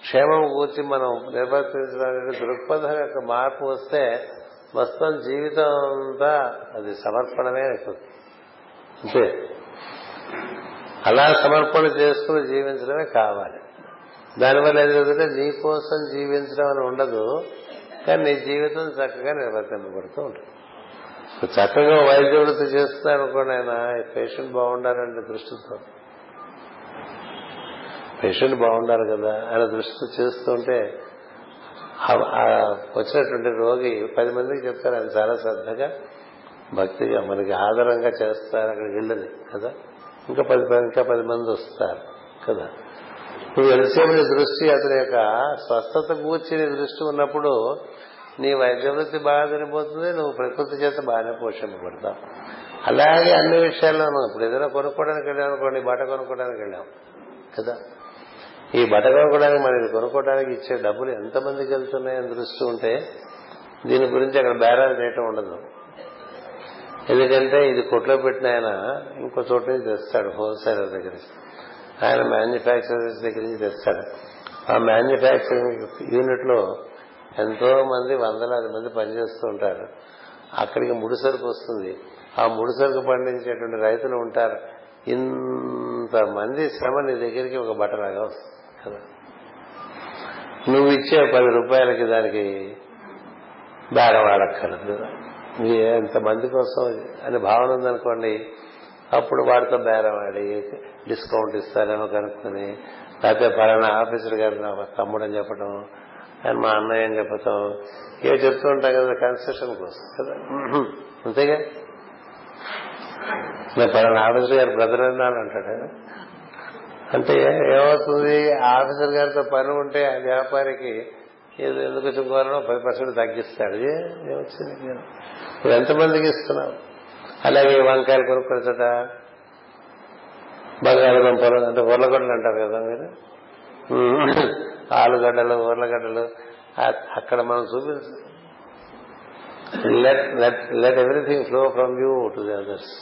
క్షేమం కూర్చి మనం నిర్వర్తించడానికి దృక్పథం యొక్క మార్పు వస్తే మొత్తం జీవితం అంతా అది సమర్పణమే అయిపోతుంది అంతే అలా సమర్పణ చేసుకుని జీవించడమే కావాలి దానివల్ల ఏదైతే నీ కోసం జీవించడం అని ఉండదు కానీ నీ జీవితం చక్కగా నిర్వర్తింపబడుతూ ఉంటుంది చక్కగా వైద్యవృత్తి చేస్తున్నాడు అనుకోండి ఆయన పేషెంట్ బాగుండాలంటే దృష్టితో పేషెంట్ బాగుండాలి కదా ఆయన దృష్టితో చేస్తుంటే వచ్చినటువంటి రోగి పది మందికి చెప్తారు ఆయన చాలా శ్రద్ధగా భక్తిగా మనకి ఆధారంగా చేస్తారు అక్కడికి వెళ్ళని కదా ఇంకా పది ఇంకా పది మంది వస్తారు కదా నువ్వు ఎంతసేపు దృష్టి అతని యొక్క స్వస్థత కూర్చి దృష్టి ఉన్నప్పుడు నీ వైద్య వృత్తి బాగా జరిగిపోతుంది నువ్వు ప్రకృతి చేత బాగానే పోషింపబడతావు అలాగే అన్ని విషయాల్లోనూ ఇప్పుడు ఏదైనా కొనుక్కోవడానికి వెళ్ళాం అనుకోండి బట్ట కొనుక్కోవడానికి వెళ్ళాం కదా ఈ బట్ట కొనుక్కోవడానికి మనకి కొనుక్కోవడానికి ఇచ్చే డబ్బులు ఎంతమందికి వెళ్తున్నాయని దృష్టి ఉంటే దీని గురించి అక్కడ బేరాలు చేయటం ఉండదు ఎందుకంటే ఇది కొట్లో పెట్టిన ఆయన ఇంకో చోట నుంచి తెస్తాడు హోల్సేలర్ దగ్గర నుంచి ఆయన మ్యానుఫ్యాక్చరర్స్ దగ్గర నుంచి తెస్తాడు ఆ మ్యానుఫ్యాక్చరింగ్ యూనిట్ లో ఎంతో మంది వందలాది మంది పనిచేస్తూ ఉంటారు అక్కడికి ముడిసరుకు వస్తుంది ఆ ముడిసరుకు పండించేటువంటి రైతులు ఉంటారు ఇంత మంది శ్రమ నీ దగ్గరికి ఒక బట్టలాగా వస్తుంది నువ్వు ఇచ్చే పది రూపాయలకి దానికి బాగా వాడక్కర్లేదు ఎంతమంది కోసం అని భావన ఉందనుకోండి అప్పుడు వాడితో బేరవాడి డిస్కౌంట్ ఇస్తారేమో కనుక్కొని లేకపోతే పలానా ఆఫీసర్ గారు నా తమ్ముడు అని చెప్పడం అని మా అన్నయ్య అని చెప్పతాం ఏ చెప్తూ ఉంటాం కదా కన్స్ట్రక్షన్ కోసం కదా అంతేగా నేను పలానా ఆఫీసర్ గారు బ్రదర్ అన్నాను అంటాడు అంటే ఏమవుతుంది ఆఫీసర్ గారితో పని ఉంటే ఆ వ్యాపారికి ఏదో ఎందుకు చెప్పుకోవాలనో పది పర్సెంట్ తగ్గిస్తాడు ఏమొచ్చింది ఇప్పుడు ఎంతమందికి ఇస్తున్నాం అలాగే వంకాయలు కొనుక్కొచ్చట బంగాళదుంపలు అంటే ఉర్లగొడ్డలు అంటారు కదా మీరు ఆలుగడ్డలు ఊర్లగడ్డలు అక్కడ మనం చూపించ let let let everything flow from you to the others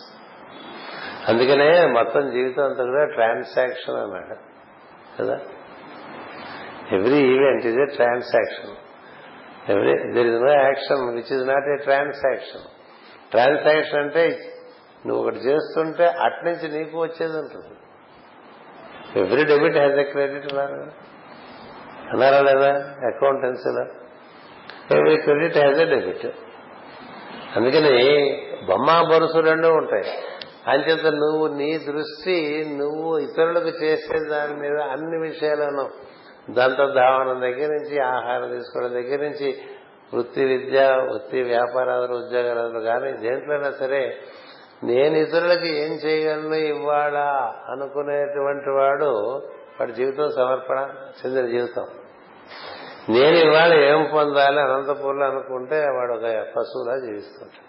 అందుకనే మొత్తం జీవితం అంతా కూడా ట్రాన్సాక్షన్ అన్నాడు కదా every event is a transaction every there is no action which is not a transaction transaction అంటే నువ్వు ఒకటి చేస్తుంటే అట్నుంచి నీకు వచ్చేది ఉంటుంది every debit has a credit అన్నారు అన్నారా లేదా అకౌంటెన్సీలో ఏవి క్రెడిట్ యాజ్ ఎ డెబిట్ అందుకని బొమ్మ బరుసు రెండూ ఉంటాయి అంచేత నువ్వు నీ దృష్టి నువ్వు ఇతరులకు చేసే దాని మీద అన్ని విషయాలను దంత ధావనం దగ్గర నుంచి ఆహారం తీసుకోవడం దగ్గర నుంచి వృత్తి విద్య వృత్తి వ్యాపారాలు ఉద్యోగాలు కానీ దేంట్లోనైనా సరే నేను ఇతరులకి ఏం చేయగలను ఇవ్వాలా అనుకునేటువంటి వాడు వాడి జీవితం సమర్పణ చెందిన జీవితం నేను ఇవాళ ఏం పొందాలి అనంతపూర్లో అనుకుంటే వాడు ఒక పశువులా జీవిస్తుంటాడు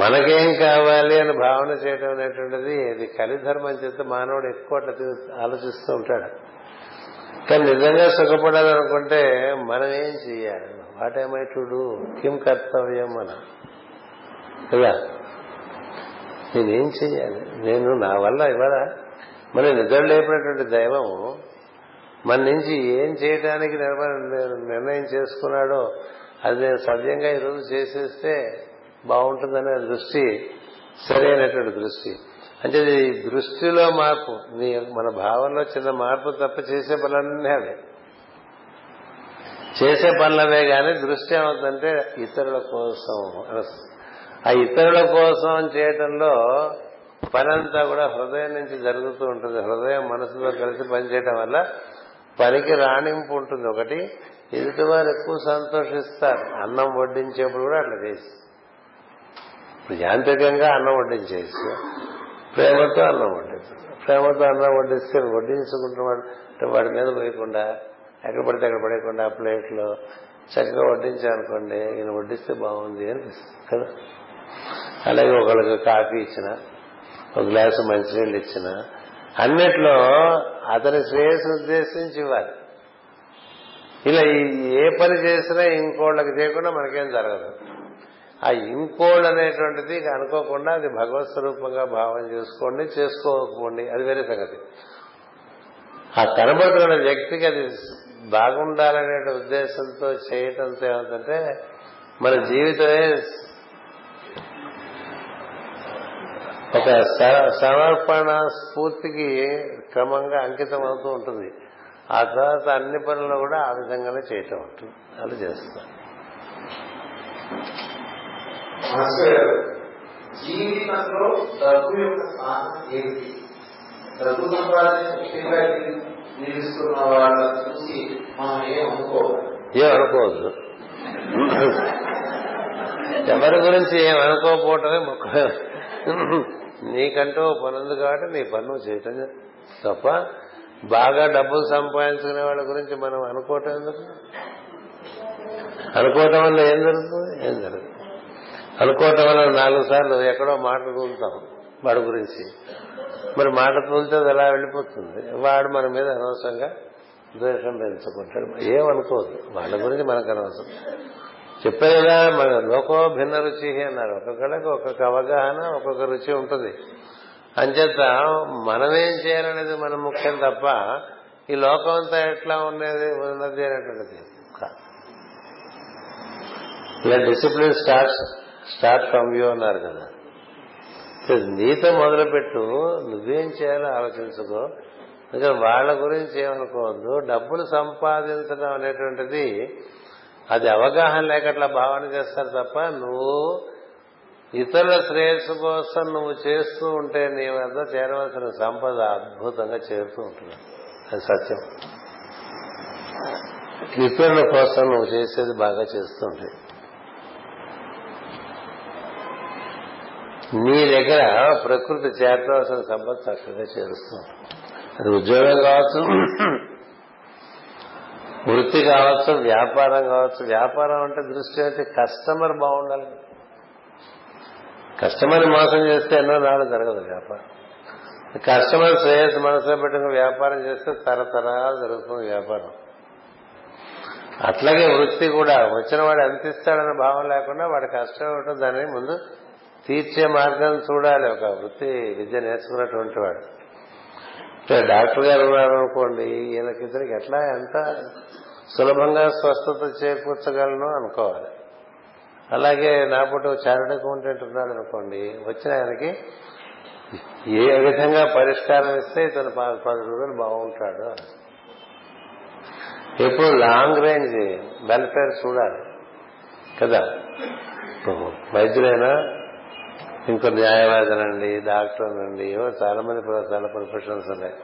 మనకేం కావాలి అని భావన చేయడం అనేటువంటిది ఇది కలిధర్మం చేస్తే మానవుడు ఎక్కువ ఆలోచిస్తూ ఉంటాడు కానీ నిజంగా సుఖపడాలనుకుంటే మనం ఏం చేయాలి వాట్ చూడు టు డూ కిం కర్తవ్యం మన కదా నేనేం చేయాలి నేను నా వల్ల ఇవాళ మన నిద్ర లేపినటువంటి దైవం మన నుంచి ఏం చేయడానికి నిర్ణయం చేసుకున్నాడో అది నేను సవ్యంగా ఈరోజు చేసేస్తే బాగుంటుందనే దృష్టి సరైనటువంటి దృష్టి అంటే దృష్టిలో మార్పు నీ మన భావంలో చిన్న మార్పు తప్ప చేసే పనులన్నీ అవే చేసే పనులవే కానీ దృష్టి ఏమవుతుందంటే ఇతరుల కోసం ఆ ఇతరుల కోసం చేయటంలో పనంతా కూడా హృదయం నుంచి జరుగుతూ ఉంటుంది హృదయం మనసులో కలిసి పనిచేయటం వల్ల పనికి రాణింపు ఉంటుంది ఒకటి ఎదుటి వారు ఎక్కువ సంతోషిస్తారు అన్నం వడ్డించేప్పుడు కూడా అట్లా చేసి ఇప్పుడు యాంత్రికంగా అన్నం వడ్డించేసి ప్రేమతో అన్నం వడ్డిస్తారు ప్రేమతో అన్నం వడ్డిస్తే వడ్డించుకుంటున్నాడు వాడి మీద పోయకుండా ఎక్కడ పడితే అక్కడ పడేయకుండా ప్లేట్లో చక్కగా వడ్డించానుకోండి ఈయన వడ్డిస్తే బాగుంది అని కదా అలాగే ఒకళ్ళకి కాఫీ ఇచ్చిన ఒక గ్లాసు మంచినీళ్ళు ఇచ్చిన అన్నిట్లో అతని శ్రేయస్సు ఉద్దేశించి ఇవ్వాలి ఇలా ఏ పని చేసినా ఇంకోళ్ళకి చేయకుండా మనకేం జరగదు ఆ ఇంకోళ్ళు అనేటువంటిది అనుకోకుండా అది భగవత్ స్వరూపంగా భావం చేసుకోండి చేసుకోకపోండి అది వేరే సంగతి ఆ కనబడుతున్న వ్యక్తికి అది బాగుండాలనే ఉద్దేశంతో చేయటంతో ఏమంటే మన జీవితమే ఒక సమర్పణ స్ఫూర్తికి క్రమంగా అంకితం అవుతూ ఉంటుంది ఆ తర్వాత అన్ని పనులు కూడా ఆ విధంగానే చేయటం ఉంటుంది అలా చేస్తాం ఏమనుకోవద్దు ఎవరి గురించి ఏం అనుకోకపోవటమే ముఖ్యం నీకంటూ పని ఉంది కాబట్టి నీ పన్ను చేయటం తప్ప బాగా డబ్బులు సంపాదించుకునే వాళ్ళ గురించి మనం అనుకోవటం ఎందుకు అనుకోవటం వల్ల ఏం జరుగుతుంది ఏం జరుగుతుంది అనుకోవటం వల్ల నాలుగు సార్లు ఎక్కడో మాట తూలుతాం వాడి గురించి మరి మాట తూలితే అది ఎలా వెళ్ళిపోతుంది వాడు మన మీద అనవసరంగా ద్వేషం పెంచుకుంటాడు ఏమనుకోవద్దు వాళ్ళ గురించి మనకు అనవసరం చెప్పాను కదా మన లోకో భిన్న రుచి అన్నారు ఒక్కొక్కడికి ఒక్కొక్క అవగాహన ఒక్కొక్క రుచి ఉంటుంది అంచేత మనమేం చేయాలనేది మన ముఖ్యం తప్ప ఈ లోకం అంతా ఎట్లా ఉండేది ఉన్నది అనేటువంటిది ఇలా discipline start start from you అన్నారు కదా నీతో మొదలుపెట్టు నువ్వేం చేయాలో ఆలోచించుకో ఇంకా వాళ్ళ గురించి ఏమనుకోవద్దు డబ్బులు సంపాదించడం అనేటువంటిది అది అవగాహన లేక అట్లా భావన చేస్తారు తప్ప నువ్వు ఇతరుల శ్రేయస్సు కోసం నువ్వు చేస్తూ ఉంటే నీ వద్ద చేరవలసిన సంపద అద్భుతంగా చేరుతూ ఉంటుంది అది సత్యం ఇతరుల కోసం నువ్వు చేసేది బాగా చేస్తుంటే నీ దగ్గర ప్రకృతి చేరవలసిన సంపద చక్కగా చేరుస్తుంది అది ఉద్యోగం కావచ్చు వృత్తి కావచ్చు వ్యాపారం కావచ్చు వ్యాపారం అంటే దృష్టి అయితే కస్టమర్ బాగుండాలి కస్టమర్ మోసం చేస్తే ఎన్నో నాడు జరగదు వ్యాపారం కస్టమర్ శ్రేయస్సు మనసులో పెట్టుకుని వ్యాపారం చేస్తే తరతరాలు జరుగుతుంది వ్యాపారం అట్లాగే వృత్తి కూడా వచ్చిన వాడు ఎంత ఇస్తాడన్న భావం లేకుండా వాడు కష్టం ఉంటుంది దాన్ని ముందు తీర్చే మార్గం చూడాలి ఒక వృత్తి విద్య నేర్చుకున్నటువంటి వాడు డాక్టర్ గారు ఉన్నారనుకోండి ఈయనకిద్దరికి ఎట్లా ఎంత సులభంగా స్వస్థత చేకూర్చగలను అనుకోవాలి అలాగే నాపటి చారిటీ అకౌంటెంట్ ఉన్నాడు అనుకోండి వచ్చిన ఆయనకి ఏ విధంగా పరిష్కారం ఇస్తే ఇతను పది రోజులు బాగుంటాడు ఎప్పుడు లాంగ్ రేంజ్ వెల్ఫేర్ చూడాలి కదా వైద్యులైనా ఇంకో న్యాయవాదులండి డాక్టర్లండి చాలా మంది చాలా ప్రొఫెషనల్స్ ఉన్నాయి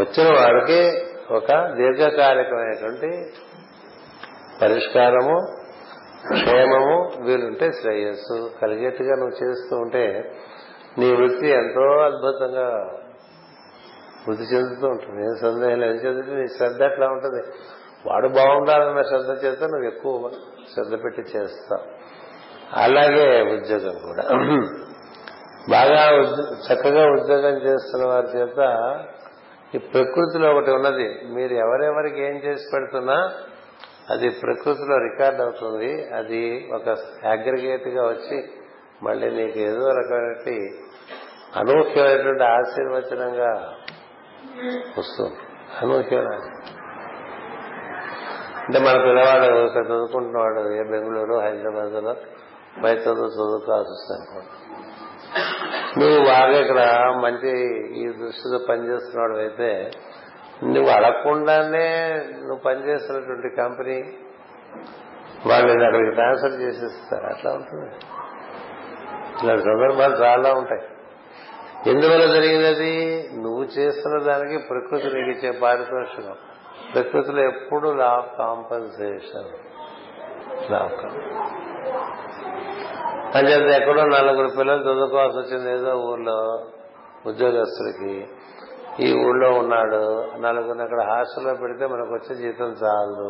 వచ్చిన వారికి ఒక దీర్ఘకాలికమైనటువంటి పరిష్కారము క్షేమము వీలుంటే శ్రేయస్సు కలిగేట్టుగా నువ్వు చేస్తూ ఉంటే నీ వృత్తి ఎంతో అద్భుతంగా వృద్ధి చెందుతూ ఉంటుంది నేను సందేహం లేదు చెందుతుంది నీ శ్రద్ధ అట్లా ఉంటుంది వాడు బాగుండాలన్న శ్రద్ధ చేస్తే నువ్వు ఎక్కువ శ్రద్ధ పెట్టి చేస్తావు అలాగే ఉద్యోగం కూడా బాగా చక్కగా ఉద్యోగం చేస్తున్న వారి చేత ఈ ప్రకృతిలో ఒకటి ఉన్నది మీరు ఎవరెవరికి ఏం చేసి పెడుతున్నా అది ప్రకృతిలో రికార్డ్ అవుతుంది అది ఒక అగ్రిగేట్ గా వచ్చి మళ్ళీ నీకు ఏదో రకమైనటువంటి అనూహ్యమైనటువంటి ఆశీర్వచనంగా వస్తుంది అనూహ్యమైన అంటే మన పిల్లవాడు చదువుకుంటున్నవాడు ఏ బెంగళూరు హైదరాబాద్లో పై చదువుకోవాల్సి చదువుతూ నువ్వు బాగా ఇక్కడ మంచి ఈ దృష్టితో పనిచేస్తున్నాడు అయితే నువ్వు అడగకుండానే నువ్వు పనిచేస్తున్నటువంటి కంపెనీ వాళ్ళు అక్కడికి ట్రాన్స్ఫర్ చేసేస్తారు అట్లా ఉంటుంది ఇలా సందర్భాలు చాలా ఉంటాయి ఎందువల్ల జరిగినది నువ్వు చేస్తున్న దానికి ప్రకృతి నీకు ఇచ్చే పారితోషికం ప్రకృతిలో ఎప్పుడు లాభ కాంపన్సేషన్ లా కాంపన్సేషన్ అంచేత ఎక్కడో నలుగురు పిల్లలు చదువుకోవాల్సి వచ్చింది ఏదో ఊర్లో ఉద్యోగస్తులకి ఈ ఊళ్ళో ఉన్నాడు నలుగురిని అక్కడ హాస్టల్లో పెడితే మనకు వచ్చే జీతం చాలు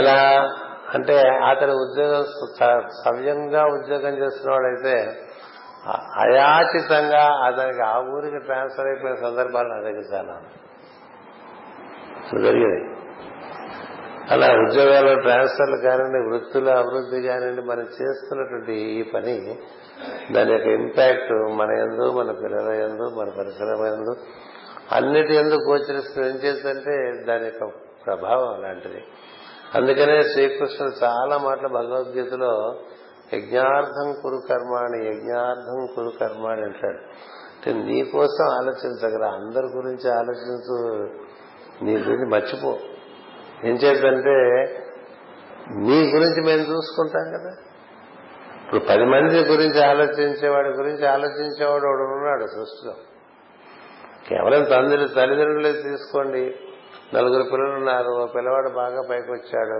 ఎలా అంటే అతని ఉద్యోగం సవ్యంగా ఉద్యోగం చేస్తున్న వాడైతే అయాచితంగా అతనికి ఆ ఊరికి ట్రాన్స్ఫర్ అయిపోయిన సందర్భాలు నా చాలా అలా ఉద్యోగాలు ట్రాన్స్ఫర్లు కానివ్వండి వృత్తుల అభివృద్ధి కానివ్వండి మనం చేస్తున్నటువంటి ఈ పని దాని యొక్క ఇంపాక్ట్ మన ఎందు మన పిల్లల ఎందు మన పరిసరం ఎందు అన్నిటి ఎందుకు గోచరిస్తుంది ఏం చేస్తుంటే దాని యొక్క ప్రభావం అలాంటిది అందుకనే శ్రీకృష్ణుడు చాలా మాటలు భగవద్గీతలో యజ్ఞార్థం కురు కర్మ అని యజ్ఞార్థం కురు కర్మ అని అంటాడు అంటే నీ కోసం ఆలోచించగల అందరి గురించి ఆలోచించు నీ గురించి మర్చిపో ఏం చేద్దంటే నీ గురించి మేము చూసుకుంటాం కదా ఇప్పుడు పది మంది గురించి ఆలోచించేవాడి గురించి ఆలోచించేవాడు వాడు ఉన్నాడు సృష్టిలో కేవలం తండ్రి తల్లిదండ్రులే తీసుకోండి నలుగురు పిల్లలు ఉన్నారు ఓ పిల్లవాడు బాగా పైకి వచ్చాడు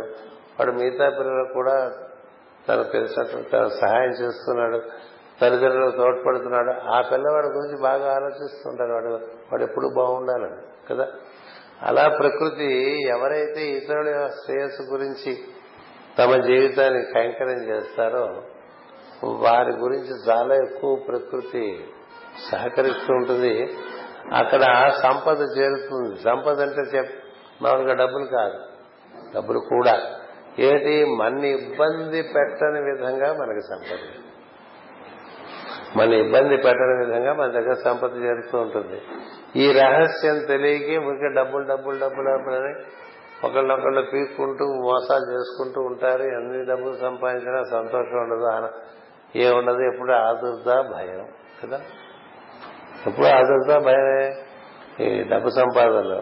వాడు మిగతా పిల్లలకు కూడా తను తెలిసినట్లు తన సహాయం చేస్తున్నాడు తల్లిదండ్రులు తోడ్పడుతున్నాడు ఆ పిల్లవాడి గురించి బాగా ఆలోచిస్తుంటాడు వాడు వాడు ఎప్పుడు బాగుండాలని కదా అలా ప్రకృతి ఎవరైతే ఇతరుల శ్రేయస్సు గురించి తమ జీవితాన్ని కైంకర్యం చేస్తారో వారి గురించి చాలా ఎక్కువ ప్రకృతి సహకరిస్తూ ఉంటుంది అక్కడ సంపద చేరుతుంది సంపద అంటే చెప్ మామూలుగా డబ్బులు కాదు డబ్బులు కూడా ఏంటి మన్ని ఇబ్బంది పెట్టని విధంగా మనకి సంపద మన ఇబ్బంది పెట్టని విధంగా మన దగ్గర సంపద చేరుతూ ఉంటుంది ఈ రహస్యం తెలియక ఊరికే డబ్బులు డబ్బులు డబ్బులు డబ్బులని ఒకళ్ళొకళ్ళు పీక్కుంటూ మోసాలు చేసుకుంటూ ఉంటారు ఎన్ని డబ్బులు సంపాదించినా సంతోషం ఉండదు ఏ ఉండదు ఎప్పుడు ఆదుర్ద భయం కదా ఎప్పుడు ఆదుర్ద భయమే ఈ డబ్బు సంపాదనలో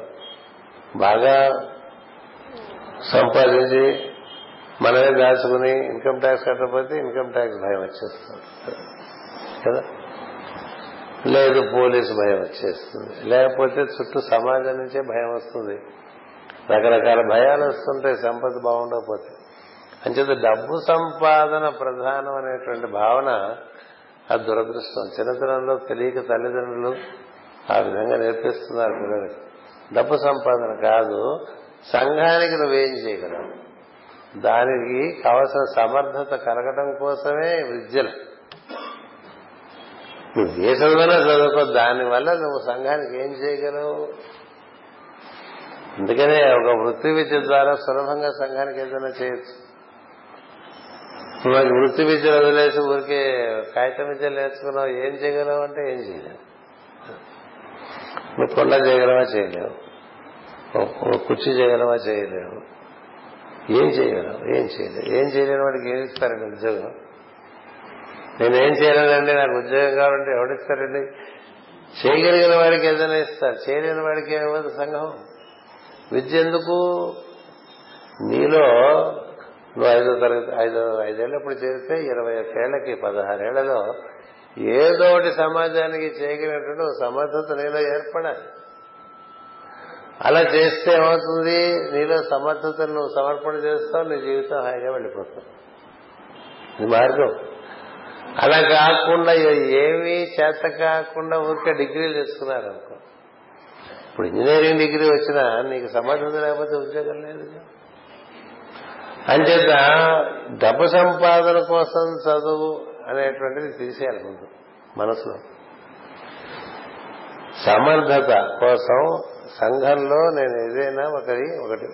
బాగా సంపాదించి మనమే దాచుకుని ఇన్కమ్ ట్యాక్స్ కట్టకపోతే ఇన్కమ్ ట్యాక్స్ భయం వచ్చేస్తుంది కదా లేదు పోలీసు భయం వచ్చేస్తుంది లేకపోతే చుట్టూ సమాజం నుంచే భయం వస్తుంది రకరకాల భయాలు వస్తుంటాయి సంపద బాగుండకపోతే అంచేత డబ్బు సంపాదన ప్రధానం అనేటువంటి భావన ఆ దురదృష్టం చిన్నతనంలో తెలియక తల్లిదండ్రులు ఆ విధంగా నేర్పిస్తున్నారు పిల్లలకి డబ్బు సంపాదన కాదు సంఘానికి నువ్వేం చేయగలవు దానికి కావలసిన సమర్థత కలగడం కోసమే విద్యలు నువ్వు ఏ చదువునా చదువుకో దానివల్ల నువ్వు సంఘానికి ఏం చేయగలవు అందుకనే ఒక వృత్తి విద్య ద్వారా సులభంగా సంఘానికి ఏదైనా చేయొచ్చు నువ్వు వృత్తి విద్య వదిలేసి ఊరికే కాగితం విద్య నేర్చుకున్నావు ఏం చేయగలవు అంటే ఏం చేయలేవు నువ్వు కొండ చేయగలవా చేయలేవు కుర్చీ చేయగలవా చేయలేవు ఏం చేయగలవు ఏం చేయలేవు ఏం చేయలేని వాడికి ఏం ఇస్తారండి ఉద్యోగం నేనేం చేయలేదండి నాకు ఉద్యోగం కావాలంటే ఎవడిస్తారండి చేయగలిగిన వాడికి ఏదైనా ఇస్తారు చేయలేని వాడికి ఏమవుతుంది సంఘం విద్య ఎందుకు నీలో నువ్వు ఐదో తరగతి ఐదు ఇప్పుడు చేస్తే ఇరవై ఒకేళ్లకి పదహారేళ్లలో ఏదో ఒకటి సమాజానికి చేయగలిగినటువంటి సమర్థత నీలో ఏర్పడాలి అలా చేస్తే ఏమవుతుంది నీలో సమర్థతను నువ్వు సమర్పణ చేస్తావు నీ జీవితం హాయిగా వెళ్ళిపోతావు ఇది మార్గం అలా కాకుండా ఏమీ చేత కాకుండా ఊరికే డిగ్రీలు తెచ్చుకున్నారు అనుకో ఇప్పుడు ఇంజనీరింగ్ డిగ్రీ వచ్చినా నీకు సమాధానం లేకపోతే ఉద్యోగం లేదు అంచేత డబ్బు సంపాదన కోసం చదువు అనేటువంటిది తీసేయాలి ముందు మనసులో సమర్థత కోసం సంఘంలో నేను ఏదైనా ఒకటి ఒకటి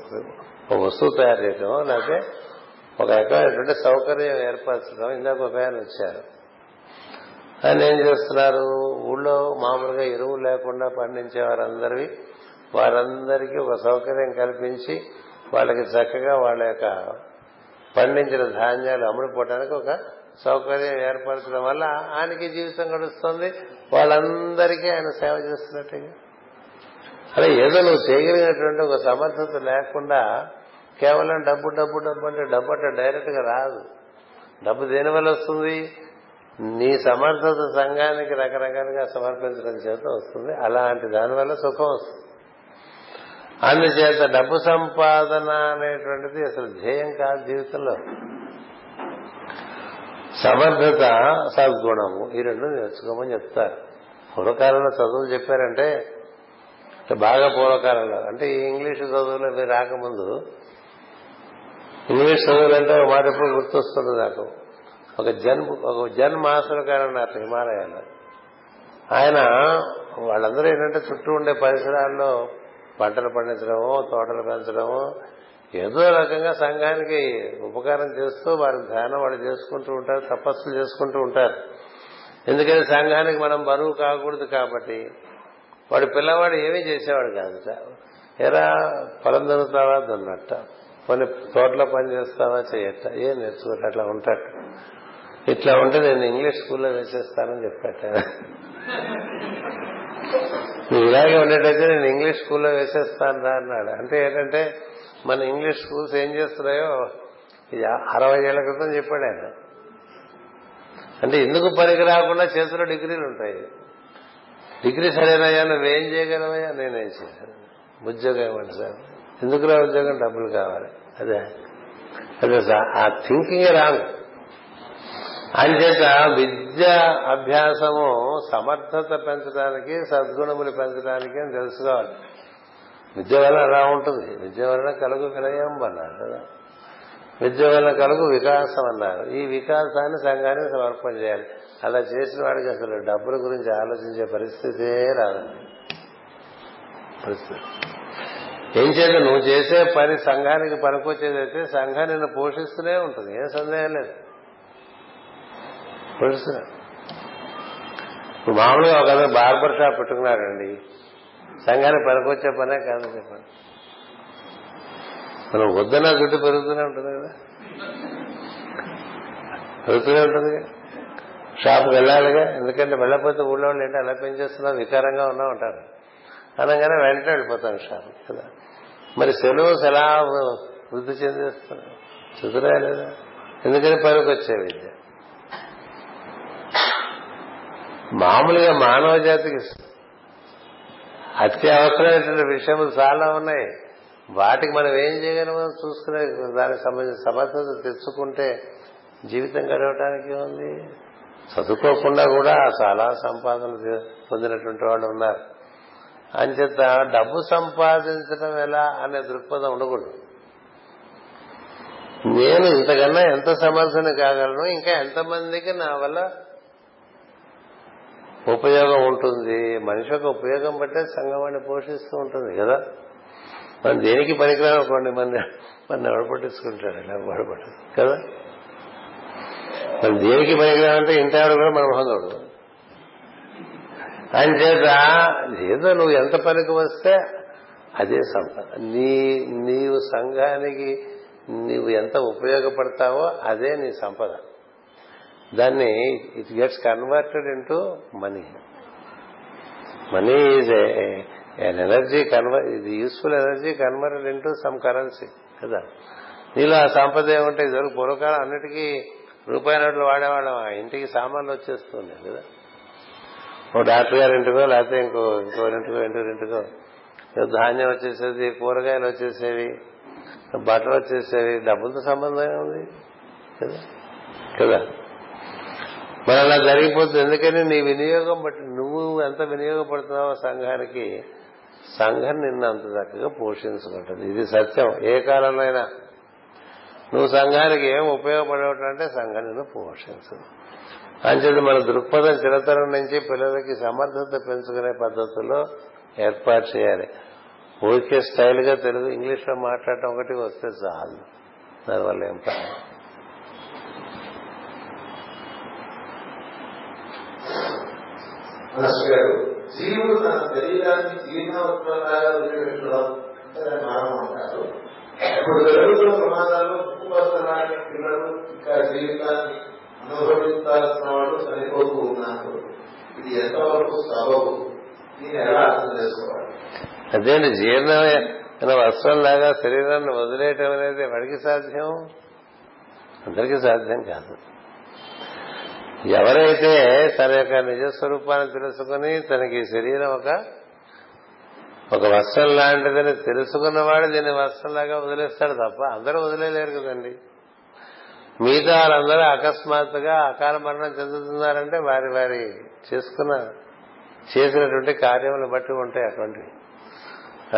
ఒక వస్తువు తయారు చేయటం లేకపోతే ఒక రకమైనటువంటి సౌకర్యం ఏర్పరచడం ఇందాక ఒక ఆయన వచ్చారు ఆయన ఏం చేస్తున్నారు ఊళ్ళో మామూలుగా ఎరువులు లేకుండా పండించే వారందరివి వారందరికీ ఒక సౌకర్యం కల్పించి వాళ్ళకి చక్కగా వాళ్ళ యొక్క పండించిన ధాన్యాలు పోవడానికి ఒక సౌకర్యం ఏర్పరచడం వల్ల ఆయనకి జీవితం గడుస్తుంది వాళ్ళందరికీ ఆయన సేవ చేస్తున్నట్టుగా అలా ఏదో నువ్వు చేయగలిగినటువంటి ఒక సమర్థత లేకుండా కేవలం డబ్బు డబ్బు డబ్బు అంటే డబ్బు అంటే డైరెక్ట్గా రాదు డబ్బు దేని వల్ల వస్తుంది నీ సమర్థత సంఘానికి రకరకాలుగా సమర్పించడం చేత వస్తుంది అలాంటి దానివల్ల సుఖం వస్తుంది అందుచేత డబ్బు సంపాదన అనేటువంటిది అసలు ధ్యేయం కాదు జీవితంలో సమర్థత సద్గుణము ఈ రెండు నేర్చుకోమని చెప్తారు పూర్వకాలంలో చదువులు చెప్పారంటే బాగా పూర్వకాలంలో అంటే ఈ ఇంగ్లీష్ చదువులు అవి రాకముందు ఇంగ్లీష్ చదువులంటే ఒక మాట ఎప్పుడు గుర్తొస్తుంది నాకు ఒక జన్ ఒక జన్ మాసులు కానీ అన్నారు హిమాలయాల్లో ఆయన వాళ్ళందరూ ఏంటంటే చుట్టూ ఉండే పరిసరాల్లో పంటలు పండించడము తోటలు పెంచడము ఏదో రకంగా సంఘానికి ఉపకారం చేస్తూ వారి ధ్యానం వాళ్ళు చేసుకుంటూ ఉంటారు తపస్సులు చేసుకుంటూ ఉంటారు ఎందుకంటే సంఘానికి మనం బరువు కాకూడదు కాబట్టి వాడి పిల్లవాడు ఏమీ చేసేవాడు కాదు ఎరా పొలం దొరుకుతావా దున్నట్ట కొన్ని తోటలో పని చేస్తావా చేయట ఏం నేర్చుకోరు అట్లా ఉంటాడు ఇట్లా ఉంటే నేను ఇంగ్లీష్ స్కూల్లో వేసేస్తానని చెప్పాట ఇలాగే ఉండేటైతే నేను ఇంగ్లీష్ స్కూల్లో వేసేస్తాను రా అన్నాడు అంటే ఏంటంటే మన ఇంగ్లీష్ స్కూల్స్ ఏం చేస్తున్నాయో అరవై ఏళ్ల క్రితం చెప్పాడు ఆయన అంటే ఎందుకు పనికి రాకుండా చేతిలో డిగ్రీలు ఉంటాయి డిగ్రీ సరేనయ్యా నువ్వేం చేయగలవయ్యా నేనేం చేశాను ఉద్యోగం ఇవ్వండి సార్ ఎందుకురా ఉద్యోగం డబ్బులు కావాలి అదే అదే ఆ థింకింగ్ రాదు అంచేత విద్య అభ్యాసము సమర్థత పెంచడానికి సద్గుణములు పెంచడానికి అని తెలుసుకోవాలి విద్య వల్ల అలా ఉంటుంది విద్య వలన కలుగు కలయం అన్నారు విద్య వలన కలుగు వికాసం అన్నారు ఈ వికాసాన్ని సంఘానికి సమర్పణ చేయాలి అలా చేసిన వాడికి అసలు డబ్బుల గురించి ఆలోచించే పరిస్థితే రాదండి పరిస్థితి ఏం చేత నువ్వు చేసే పని సంఘానికి పనికొచ్చేదైతే సంఘం నిన్ను పోషిస్తూనే ఉంటుంది ఏ సందేహం లేదు పోషిస్తున్నా ఇప్పుడు మామూలుగా ఒక బార్బర్ షాప్ పెట్టుకున్నారండి సంఘానికి పనికొచ్చే పనే కాదు చెప్పండి మనం వద్దన జుట్టు పెరుగుతూనే ఉంటుంది కదా పెరుగుతూనే ఉంటుంది షాప్కి వెళ్ళాలిగా ఎందుకంటే వెళ్ళకపోతే ఊళ్ళో వాళ్ళు అలా పెంచేస్తున్నా వికారంగా ఉన్నా ఉంటారు అనగానే వెంట వెళ్ళిపోతాను షాపు కదా మరి సెలవుస్ ఎలా వృద్ధి చెందేస్తాను చదురా లేదా ఎందుకని పనికి వచ్చే విద్య మామూలుగా మానవ జాతికి అత్యవసరమైనటువంటి విషయాలు చాలా ఉన్నాయి వాటికి మనం ఏం చేయగలమో చూసుకునే దానికి సంబంధించిన సమర్థత తెచ్చుకుంటే జీవితం గడవటానికి ఉంది చదువుకోకుండా కూడా చాలా సంపాదన పొందినటువంటి వాళ్ళు ఉన్నారు అంచేత డబ్బు సంపాదించడం ఎలా అనే దృక్పథం ఉండకూడదు నేను ఇంతకన్నా ఎంత సమర్థన కాగలను ఇంకా ఎంతమందికి నా వల్ల ఉపయోగం ఉంటుంది మనిషి యొక్క ఉపయోగం బట్టే సంఘం పోషిస్తూ ఉంటుంది కదా మనం దేనికి కొన్ని మంది మన ఎవడు పట్టించుకుంటాడు ఇలా వాడు కదా మరి దేనికి పనికిరాంటే ఇంటి ఆవిడ కూడా మన మొహం అని చేత ఏదో నువ్వు ఎంత పనికి వస్తే అదే సంపద నీ నీవు సంఘానికి నీవు ఎంత ఉపయోగపడతావో అదే నీ సంపద దాన్ని it gets converted into money money is N energy convert ఇది useful energy converted into some currency కదా నీలో ఆ సంప్రదాయం ఇది ఇదివరకు పూర్వకాలం అన్నిటికీ రూపాయి నోట్లు వాడేవాళ్ళం ఆ ఇంటికి సామాన్లు వచ్చేస్తున్నాయి కదా ఓ డాక్టర్ ఇంటికో లేకపోతే ఇంకో ఇంకో ఇంటికో ధాన్యం వచ్చేసేది కూరగాయలు వచ్చేసేవి బట్టలు వచ్చేసేవి డబ్బులతో సంబంధం ఉంది కదా మరి అలా జరిగిపోతుంది ఎందుకని నీ వినియోగం బట్టి నువ్వు ఎంత వినియోగపడుతున్నావో సంఘానికి సంఘం నిన్ను అంత చక్కగా పోషించుకుంటుంది ఇది సత్యం ఏ కాలంలో అయినా నువ్వు సంఘానికి ఏం ఉపయోగపడవటం అంటే సంఘం నిన్ను పోషించదు అంచేది మన దృక్పథం చిరతరం నుంచి పిల్లలకి సమర్థత పెంచుకునే పద్ధతుల్లో ఏర్పాటు చేయాలి ఊరికే స్టైల్ గా తెలుగు ఇంగ్లీష్ లో మాట్లాడటం ఒకటి వస్తే చాలు దానివల్ల ఏం పని ఇప్పుడు జరుగుతున్న ప్రమాదాలు పిల్లలు ఇంకా జీవితాన్ని అనుభవించాల్సిన వాళ్ళు చనిపోతూ ఉన్నాడు ఇది ఎంతవరకు సబబు దీన్ని ఎలా అర్థం చేసుకోవాలి అదేంటి జీర్ణమైన వస్త్రం లాగా శరీరాన్ని వదిలేయటం అనేది ఎవరికి సాధ్యం అందరికీ సాధ్యం కాదు ఎవరైతే తన యొక్క నిజస్వరూపాన్ని తెలుసుకుని తనకి శరీరం ఒక ఒక వస్త్రం లాంటిదని తెలుసుకున్నవాడు దీన్ని వస్త్రంలాగా వదిలేస్తాడు తప్ప అందరూ వదిలేలేరు కదండి మిగతా వాళ్ళందరూ అకస్మాత్తుగా అకాల మరణం చెందుతున్నారంటే వారి వారి చేసుకున్న చేసినటువంటి కార్యములు బట్టి ఉంటాయి అటువంటి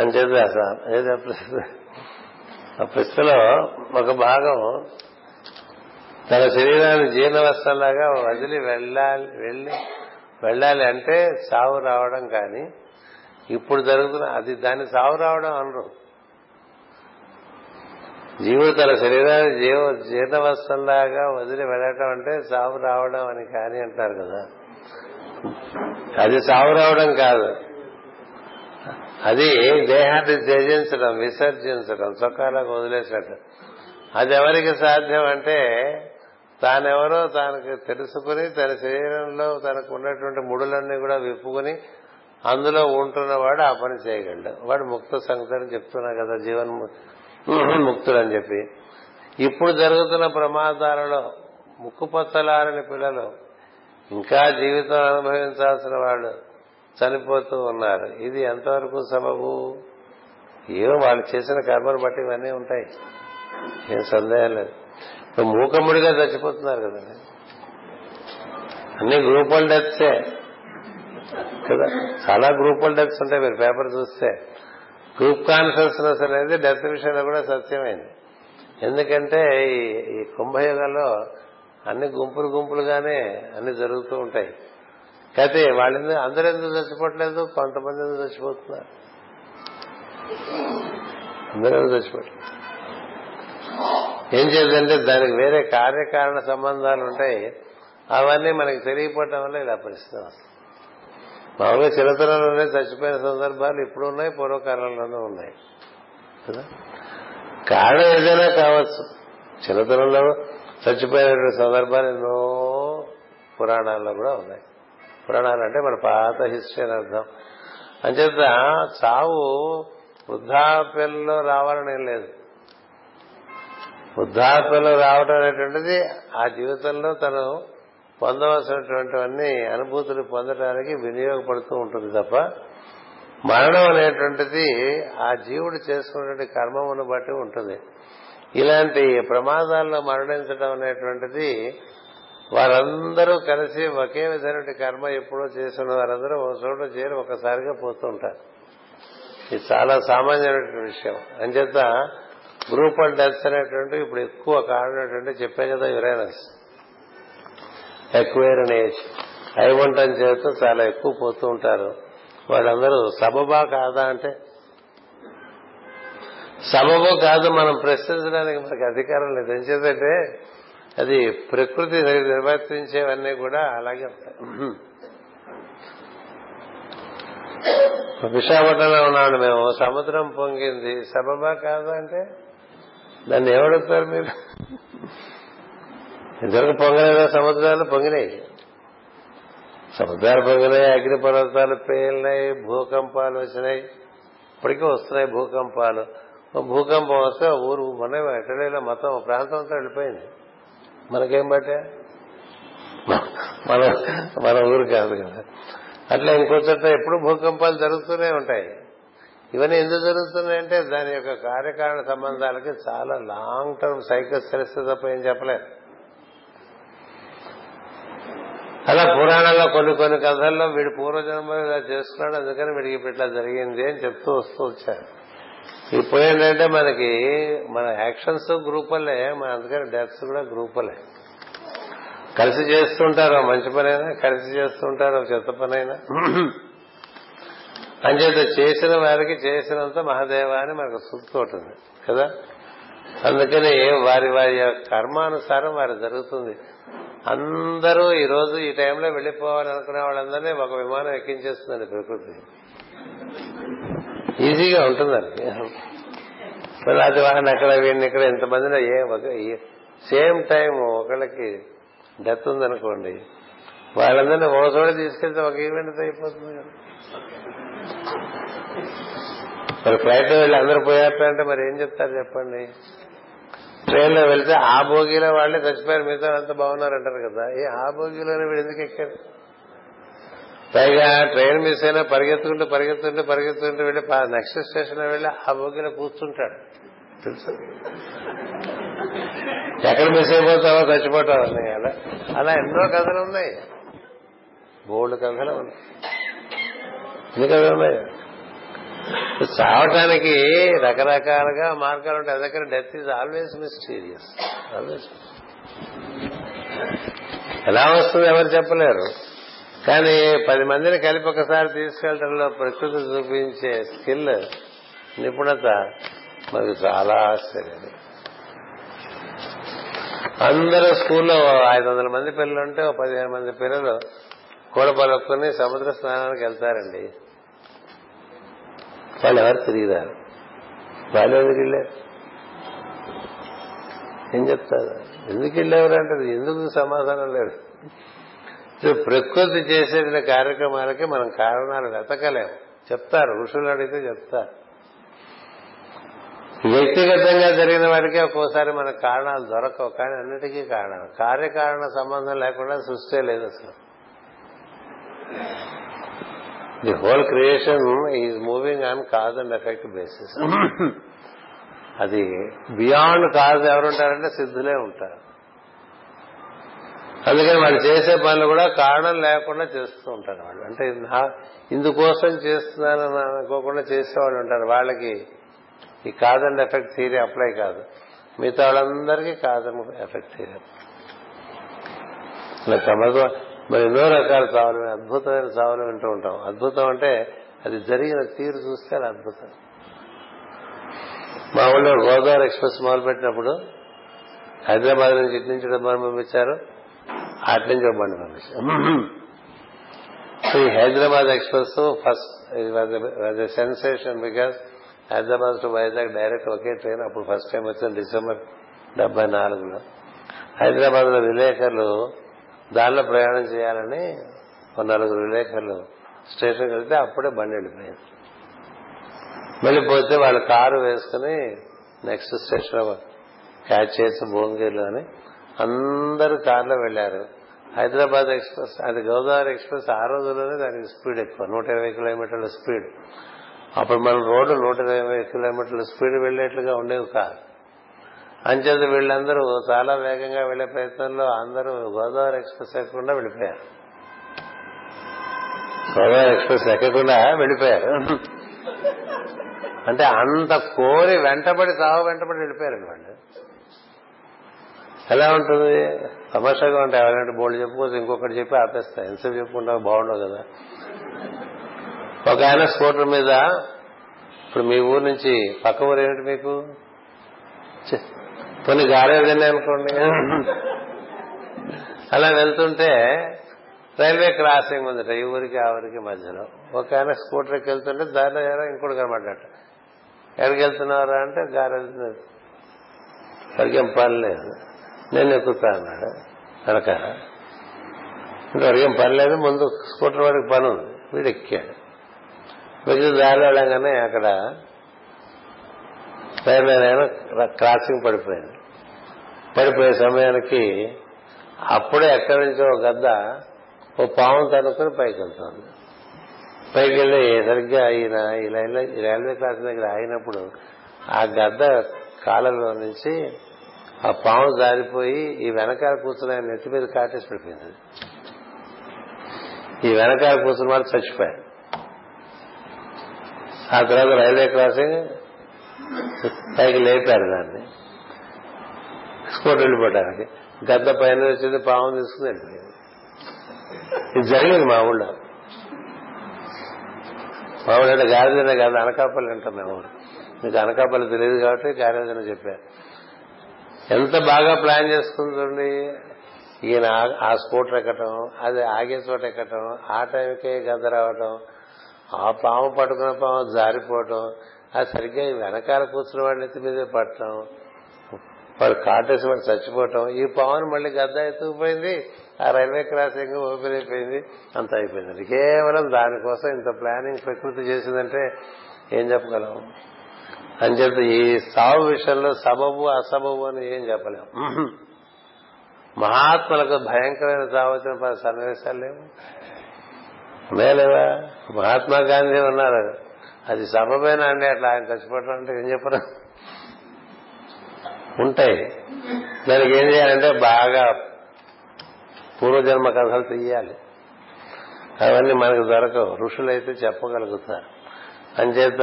అని చెప్పి అసలు ఆ పిస్తలో ఒక భాగం తన శరీరాన్ని జీర్ణవస్త్రంలాగా వదిలి వెళ్ళాలి వెళ్ళి వెళ్ళాలి అంటే సావు రావడం కానీ ఇప్పుడు జరుగుతున్న అది దాన్ని సావు రావడం అనరు జీవుడు తన శరీరాన్ని జీవ జీర్ణవస్త్రంలాగా వదిలి వెళ్ళటం అంటే సావు రావడం అని కానీ అంటారు కదా అది సావు రావడం కాదు అది దేహాన్ని త్యజించడం విసర్జించడం సుఖాలకు వదిలేసినట్టు అది ఎవరికి సాధ్యం అంటే తానెవరో తనకు తెలుసుకుని తన శరీరంలో తనకు ఉన్నటువంటి ముడులన్నీ కూడా విప్పుకుని అందులో ఉంటున్నవాడు ఆ పని చేయగలడు వాడు ముక్త సంగతి అని చెప్తున్నా కదా జీవన్ముక్తి ముక్తులని చెప్పి ఇప్పుడు జరుగుతున్న ప్రమాదాలలో ముక్కుపచ్చలారని పిల్లలు ఇంకా జీవితం అనుభవించాల్సిన వాళ్ళు చనిపోతూ ఉన్నారు ఇది ఎంతవరకు సబబు ఏవో వాళ్ళు చేసిన కర్మను బట్టి ఇవన్నీ ఉంటాయి ఏం సందేహం లేదు ఇప్పుడు మూకమ్ముడిగా చచ్చిపోతున్నారు కదండి అన్ని గ్రూపుల డెత్సే కదా చాలా గ్రూపుల డెత్స్ ఉంటాయి మీరు పేపర్ చూస్తే గ్రూప్ కాన్షియస్నెస్ అనేది డెఫినేషన్ కూడా సత్యమైంది ఎందుకంటే ఈ కుంభయుగంలో అన్ని గుంపులు గుంపులుగానే అన్ని జరుగుతూ ఉంటాయి కాకపోతే వాళ్ళు అందరూ ఎందుకు చచ్చిపోవట్లేదు కొంతమంది ఎందుకు చచ్చిపోతున్నారు అందరూ చచ్చిపోవట్లేదు ఏం చేద్దంటే దానికి వేరే కార్యకారణ సంబంధాలు ఉంటాయి అవన్నీ మనకి తెలియపోవటం వల్ల ఇలా పరిస్థితి వస్తుంది మామూలుగా చిన్నతనంలోనే చచ్చిపోయిన సందర్భాలు ఇప్పుడు ఉన్నాయి పూర్వకాలంలోనే ఉన్నాయి కదా కారణం ఏదైనా కావచ్చు చిన్నతనంలో చచ్చిపోయినటువంటి సందర్భాలు ఎన్నో పురాణాల్లో కూడా ఉన్నాయి పురాణాలు అంటే మన పాత హిస్టరీ అని అర్థం అంచేత చావు వృద్ధాప్యంలో రావాలని లేదు వృద్ధాప్యంలో రావటం అనేటువంటిది ఆ జీవితంలో తను పొందవలసినటువంటివన్నీ అనుభూతులు పొందడానికి వినియోగపడుతూ ఉంటుంది తప్ప మరణం అనేటువంటిది ఆ జీవుడు చేసుకున్నటువంటి కర్మమును బట్టి ఉంటుంది ఇలాంటి ప్రమాదాల్లో మరణించడం అనేటువంటిది వారందరూ కలిసి ఒకే విధమైన కర్మ ఎప్పుడో చేసిన వారందరూ ఒక చోట చేరి ఒకసారిగా పోతూ ఉంటారు ఇది చాలా సామాన్యమైన విషయం అంచేత గ్రూప్ అండ్ డెత్స్ అనేటువంటి ఇప్పుడు ఎక్కువ కారణం చెప్పే కదా యురైనస్ ఎక్వైర్ అనేజ్ ఐ వంటం చేత చాలా ఎక్కువ పోతూ ఉంటారు వాళ్ళందరూ సబబా కాదా అంటే సబబు కాదు మనం ప్రశ్నించడానికి మనకు అధికారం లేదు ఏం అది ప్రకృతి నిర్వర్తించేవన్నీ కూడా అలాగే విశాఖపట్నంలో ఉన్నాను మేము సముద్రం పొంగింది సబబా కాదా అంటే దాన్ని ఎవడొస్తారు మీరు ఇంతవరకు పొంగలేదా సముద్రాలు పొంగినాయి సముద్రాలు పొంగినాయి అగ్ని పర్వతాలు పేలినాయి భూకంపాలు వచ్చినాయి ఇప్పటికీ వస్తున్నాయి భూకంపాలు భూకంపం వస్తే ఊరు మన ఎటలేలో మొత్తం ప్రాంతం అంతా వెళ్ళిపోయింది మనకేం బట్ట మన మన ఊరు కాదు కదా అట్లా ఇంకో చోట ఎప్పుడు భూకంపాలు జరుగుతూనే ఉంటాయి ఇవన్నీ ఎందుకు జరుగుతున్నాయంటే దాని యొక్క కార్యకారణ సంబంధాలకి చాలా లాంగ్ టర్మ్ సైకిల్స్ తెలిస్తే తప్ప ఏం చెప్పలేదు అలా పురాణంలో కొన్ని కొన్ని కథల్లో వీడు పూర్వజన్మలో ఇలా చేసుకున్నాడు అందుకని వీడికి ఇట్లా జరిగింది అని చెప్తూ వస్తూ వచ్చారు ఇప్పుడు ఏంటంటే మనకి మన యాక్షన్స్ గ్రూపులే మన అందుకని డెత్స్ కూడా గ్రూపులే కలిసి చేస్తుంటారు మంచి పనైనా కలిసి చేస్తుంటారు చెత్త పనైనా అంచేత చేసిన వారికి చేసినంత మహాదేవ అని మనకు సూక్తి ఉంటుంది కదా అందుకని వారి వారి కర్మానుసారం వారి జరుగుతుంది అందరూ ఈరోజు ఈ టైంలో వెళ్ళిపోవాలి అనుకునే వాళ్ళందరినీ ఒక విమానం ఎక్కించేస్తుందండి ప్రకృతి ఈజీగా ఉంటుందండి అది వాళ్ళని అక్కడ వీడిని ఇక్కడ ఎంతమందిలో ఏ ఒక సేమ్ టైం ఒకళ్ళకి డెత్ ఉందనుకోండి వాళ్ళందరినీ ఒక చోట తీసుకెళ్తే ఒక ఈవెంట్ అయిపోతుంది కదా మరి ఫ్లైట్ వెళ్ళి అందరూ పోయారంటే మరి ఏం చెప్తారు చెప్పండి ట్రైన్ లో వెళ్తే ఆ భోగిలో వాళ్ళే చచ్చిపోయారు మిగతా అంత బాగున్నారంటారు కదా ఏ ఆ భోగిలోనే వీడు ఎందుకు ఎక్కారు పైగా ట్రైన్ మిస్ అయినా పరిగెత్తుకుంటూ పరిగెత్తుంటే పరిగెత్తుకుంటూ వెళ్ళి నెక్స్ట్ స్టేషన్ లో వెళ్ళి ఆ భోగిలో కూర్చుంటాడు తెలుసు ఎక్కడ మిస్ అయిపోతావో చచ్చిపోతావు అన్నీ అలా అలా ఎన్నో కథలు ఉన్నాయి బోల్డ్ కథలు ఉన్నాయి ఎన్ని కథలు ఉన్నాయి చావటానికి రకరకాలుగా మార్గాలు ఉంటాయి దగ్గర death is always mysterious always ఎలా వస్తుంది ఎవరు చెప్పలేరు కానీ పది మందిని కలిపి ఒకసారి తీసుకెళ్లడంలో ప్రకృతి చూపించే స్కిల్ నిపుణత మనకు చాలా ఆశ్చర్యం అందరూ స్కూల్లో ఐదు వందల మంది పిల్లలు ఉంటే పదిహేను మంది పిల్లలు కూడబలుక్కుని సముద్ర స్నానానికి వెళ్తారండి వాళ్ళు ఎవరు తిరిగి రారు వాళ్ళు ఎందుకు వెళ్ళారు ఏం చెప్తారు ఎందుకు వెళ్ళేవారు అంటారు ఎందుకు సమాధానం లేదు ప్రకృతి చేసేటువంటి కార్యక్రమాలకి మనం కారణాలు వెతకలేము చెప్తారు ఋషులు అడిగితే చెప్తారు వ్యక్తిగతంగా జరిగిన వాటికి ఒక్కోసారి మన కారణాలు దొరకవు కానీ అన్నిటికీ కారణాలు కార్యకారణ సంబంధం లేకుండా సృష్టి లేదు అసలు the whole creation is moving on cause and effect basis అది బియాండ్ కాజ్ ఎవరుంటారంటే సిద్ధులే ఉంటారు అందుకని వాళ్ళు చేసే పనులు కూడా కారణం లేకుండా చేస్తూ ఉంటారు వాళ్ళు అంటే ఇందుకోసం చేస్తున్నాను అనుకోకుండా చేసేవాళ్ళు ఉంటారు వాళ్ళకి ఈ cause and effect theory apply కాదు మిగతా వాళ్ళందరికీ కాజ్ అండ్ ఎఫెక్ట్ థీరీ మరి ఎన్నో రకాల చావులు అద్భుతమైన చావులు వింటూ ఉంటాం అద్భుతం అంటే అది జరిగిన తీరు చూస్తే అది అద్భుతం మా ఊళ్ళో గోదావరి ఎక్స్ప్రెస్ మొదలు పెట్టినప్పుడు హైదరాబాద్ నుంచి ఇటు నుంచి డబ్బాను పంపించారు అటు నుంచి ఒక బండి పంపించారు ఈ Hyderabad express first sensation because Hyderabad to Vizag direct okay train అప్పుడు ఫస్ట్ టైం వచ్చింది డిసెంబర్ డెబ్బై నాలుగులో హైదరాబాద్ లో విలేకరులు దానిలో ప్రయాణం చేయాలని ఒక నలుగురు విలేకరులు స్టేషన్కి వెళ్తే అప్పుడే బండి వెళ్ళిపోయింది వెళ్ళిపోతే వాళ్ళు కారు వేసుకుని నెక్స్ట్ స్టేషన్ క్యాచ్ చేసి భువనగిరిలో అని అందరూ కారులో వెళ్లారు హైదరాబాద్ ఎక్స్ప్రెస్ అది గోదావరి ఎక్స్ప్రెస్ ఆ రోజుల్లోనే దానికి స్పీడ్ ఎక్కువ నూట ఇరవై కిలోమీటర్ల స్పీడ్ అప్పుడు మనం రోడ్డు నూట ఇరవై కిలోమీటర్ల స్పీడ్ వెళ్లేట్లుగా ఉండేవి కాదు అంచేది వీళ్ళందరూ చాలా వేగంగా వెళ్లే ప్రయత్నంలో అందరూ గోదావరి ఎక్స్ప్రెస్ ఎక్కకుండా వెళ్ళిపోయారు గోదావరి ఎక్స్ప్రెస్ ఎక్కకుండా వెళ్ళిపోయారు అంటే అంత కోరి వెంటబడి చావు వెంటబడి వెళ్ళిపోయారు వాళ్ళు ఎలా ఉంటుంది సమస్యగా ఉంటాయి ఎవరంటే బోర్డు చెప్పుకోవచ్చు ఇంకొకటి చెప్పి ఆపేస్తా ఎంతసేపు చెప్పుకుంటా బాగుండవు కదా ఒక ఆయన స్కూటర్ మీద ఇప్పుడు మీ ఊరు నుంచి పక్క ఊరు ఏమిటి మీకు కొన్ని గాలేదండి అనుకోండి అలా వెళ్తుంటే రైల్వే క్రాసింగ్ ఉందట ఈ ఊరికి ఆ ఊరికి మధ్యలో ఒక ఆయన స్కూటర్కి వెళ్తుంటే దారిలో ఎవరో ఇంకోటి కనబడ్డట ఎక్కడికి వెళ్తున్నారా అంటే గారు వెళ్తున్నారు అడిగేం పని లేదు నేను ఎక్కుతా అన్నాడు కనుక అడిగేం పని లేదు ముందు స్కూటర్ వాడికి పని ఉంది వీడు ఎక్కాడు మిగిలిన దారిలో వెళ్ళగానే అక్కడ పైన క్రాసింగ్ పడిపోయింది పడిపోయే సమయానికి అప్పుడే ఎక్కడి నుంచో ఒక గద్ద ఓ పాము తనుకుని పైకి వెళ్తుంది పైకి వెళ్ళి సరిగ్గా ఈయన ఈ లైన్లో రైల్వే క్లాస్ దగ్గర ఆగినప్పుడు ఆ గద్ద కాలంలో నుంచి ఆ పాము జారిపోయి ఈ వెనకాల కూర్చుని ఆయన నెత్తి మీద కాటేసి పడిపోయింది ఈ వెనకాల కూర్చుని వాళ్ళు చచ్చిపోయారు ఆ తర్వాత రైల్వే క్రాసింగ్ పైకి లేపారు దాన్ని స్కూటర్ వెళ్ళిపోవడానికి గద్ద పైన వచ్చింది పాము తీసుకుని వెళ్ళిపోయింది ఇది జరిగింది మా ఊళ్ళో మామూలు గాలిదిన కాదు అనకాపల్లి అంటాం మేము మీకు అనకాపల్లి తెలియదు కాబట్టి గాలిదిన చెప్పారు ఎంత బాగా ప్లాన్ చేసుకుంటుంది ఈయన ఆ స్కూటర్ ఎక్కటం అది ఆగే చోట ఎక్కటం ఆ టైంకే గద్ద రావటం ఆ పాము పట్టుకున్న పాము జారిపోవటం అది సరిగ్గా వెనకాల కూర్చున్న వాడిని ఎత్తి మీదే పట్టడం వాడు కాటేసి వాడు చచ్చిపోవటం ఈ పవన్ మళ్ళీ గద్ద ఎత్తుకుపోయింది ఆ రైల్వే క్రాసింగ్ ఓపెన్ అయిపోయింది అంత అయిపోయింది కేవలం దానికోసం ఇంత ప్లానింగ్ ప్రకృతి చేసిందంటే ఏం చెప్పగలం అని చెప్తే ఈ సాగు విషయంలో సబబు అసబబు అని ఏం చెప్పలేం మహాత్ములకు భయంకరమైన సావచ్చిన పది సన్నివేశాలు లేవు మేలేవా మహాత్మా గాంధీ ఉన్నారు అది సబబేనా అండి అట్లా ఆయన చచ్చిపోవటం అంటే ఏం చెప్పరు ఉంటాయి దానికి ఏం చేయాలంటే బాగా పూర్వజన్మ కథలు తీయాలి అవన్నీ మనకు దొరకవు ఋషులైతే చెప్పగలుగుతారు అంచేత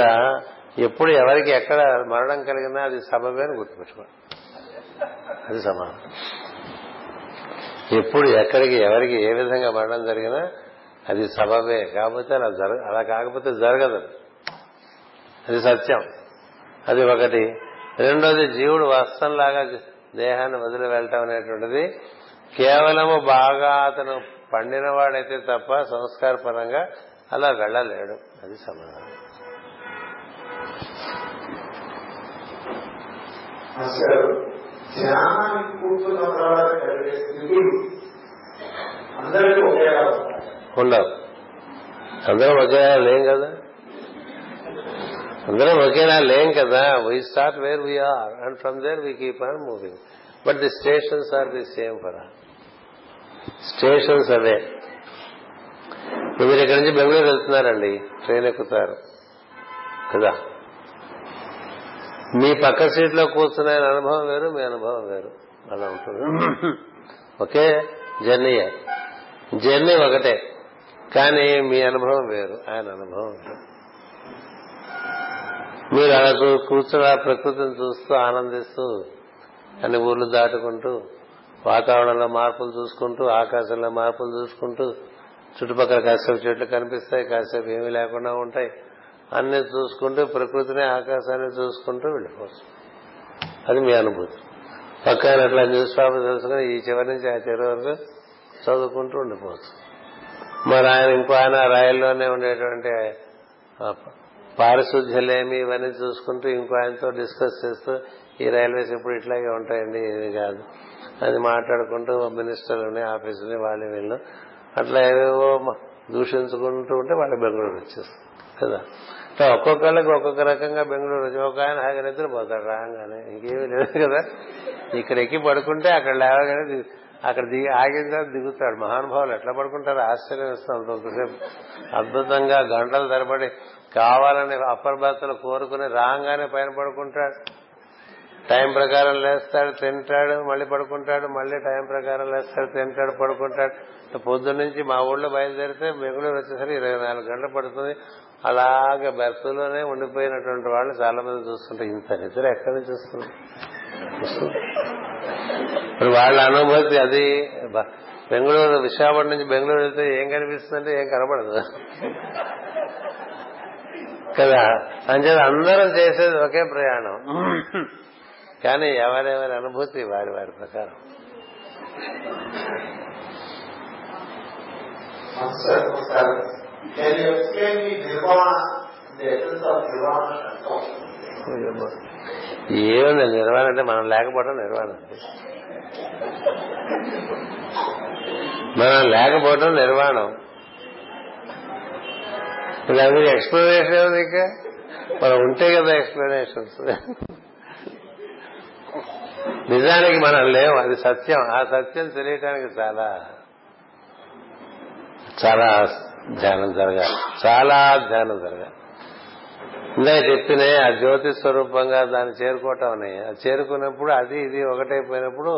ఎప్పుడు ఎవరికి ఎక్కడ మరణం కలిగినా అది సబబే అని గుర్తుపెట్టుకోండి అది సమానం ఎప్పుడు ఎక్కడికి ఎవరికి ఏ విధంగా మరణం జరిగినా అది సబబే కాకపోతే అలా జరగ అలా కాకపోతే జరగదు అది సత్యం అది ఒకటి రెండోది జీవుడు వస్త్రంలాగా దేహాన్ని వదిలి వెళ్ళటం అనేటువంటిది కేవలము బాగా అతను పండిన వాడైతే తప్ప సంస్కారపరంగా అలా వెళ్ళలేడు అది సమాధానం అసలు ఉండవు అందరం ఒకే లేం కదా అందరం ఒకేలా లేం కదా we start where we are and from there we keep on moving but the stations are the same for stations అదే మీరు ఇక్కడి నుంచి బెంగళూరు వెళ్తున్నారండి ట్రైన్ ఎక్కుతారు కదా మీ పక్క సీట్ లో కూర్చున్న అనుభవం వేరు మీ అనుభవం వేరు అలా ఉంటుంది ఒకే జర్నీ జర్నీ ఒకటే కానీ మీ అనుభవం వేరు ఆయన అనుభవం వేరు మీరు అలా కూర్చొని ఆ ప్రకృతిని చూస్తూ ఆనందిస్తూ అన్ని ఊర్లు దాటుకుంటూ వాతావరణంలో మార్పులు చూసుకుంటూ ఆకాశంలో మార్పులు చూసుకుంటూ చుట్టుపక్కల కాసేపు చెట్లు కనిపిస్తాయి కాసేపు ఏమీ లేకుండా ఉంటాయి అన్ని చూసుకుంటూ ప్రకృతిని ఆకాశాన్ని చూసుకుంటూ వెళ్ళిపోవచ్చు అది మీ అనుభూతి పక్కన అట్లా న్యూస్ పేపర్ తెలుసుకుని ఈ చివరి నుంచి ఆ చివరి వరకు చదువుకుంటూ ఉండిపోవచ్చు మరి ఆయన ఇంకో ఆయన రాయల్లోనే ఉండేటువంటి పారిశుద్ధ్యలేమి ఇవన్నీ చూసుకుంటూ ఇంకో ఆయనతో డిస్కస్ చేస్తూ ఈ రైల్వేస్ ఇప్పుడు ఇట్లాగే ఉంటాయండి ఇది కాదు అది మాట్లాడుకుంటూ మినిస్టర్ని ఆఫీసుని వాళ్ళు వీళ్ళు అట్లా ఏవేవో దూషించుకుంటూ ఉంటే వాళ్ళు బెంగళూరు వచ్చేస్తారు కదా ఇట్లా ఒక్కొక్కళ్ళకి ఒక్కొక్క రకంగా బెంగళూరు వచ్చి ఒక ఆయన హాగా నిద్రపోతాడు రాగానే ఇంకేమీ లేదు కదా ఇక్కడ ఎక్కి పడుకుంటే అక్కడ లేవగానే అక్కడ దిగి ఆగిన తర్వాత దిగుతాడు మహానుభావులు ఎట్లా పడుకుంటారు ఆశ్చర్యం ఇస్తాం అంతసేపు అద్భుతంగా గంటలు తరబడి కావాలని అప్పర్ బర్త్లు కోరుకుని రాగానే పైన పడుకుంటాడు టైం ప్రకారం లేస్తాడు తింటాడు మళ్ళీ పడుకుంటాడు మళ్ళీ టైం ప్రకారం లేస్తాడు తింటాడు పడుకుంటాడు పొద్దు నుంచి మా ఊళ్ళో బయలుదేరితే బెంగళూరు వచ్చేసరికి ఇరవై నాలుగు గంటలు పడుతుంది అలాగ బెర్త్లోనే ఉండిపోయినటువంటి వాళ్ళు చాలా మంది చూస్తుంటారు ఇంత నిద్ర ఎక్కడి నుంచి వస్తుంది ఇప్పుడు వాళ్ళ అనుభూతి అది బెంగళూరు విశాఖపట్నం నుంచి బెంగళూరు వెళ్తే ఏం కనిపిస్తుందంటే ఏం కనపడదు కదా అంచేది అందరూ చేసేది ఒకే ప్రయాణం కానీ ఎవరెవరి అనుభూతి వారి వారి ప్రకారం ఏముంది నిర్వాణ అంటే మనం లేకపోవడం నిర్వాణ అండి మనం లేకపోవడం నిర్వాణం దాని ఎక్స్ప్లెనేషన్ ఏమిటి ఇంకా మనం ఉంటే కదా ఎక్స్ప్లెనేషన్స్ నిజానికి మనం లేవు అది సత్యం ఆ సత్యం తెలియటానికి చాలా చాలా ధ్యానం జరగాలి చాలా ధ్యానం జరగాలి ఇందాక చెప్పిన ఆ జ్యోతి స్వరూపంగా దాన్ని చేరుకోవటం అని అది చేరుకున్నప్పుడు అది ఇది ఒకటైపోయినప్పుడు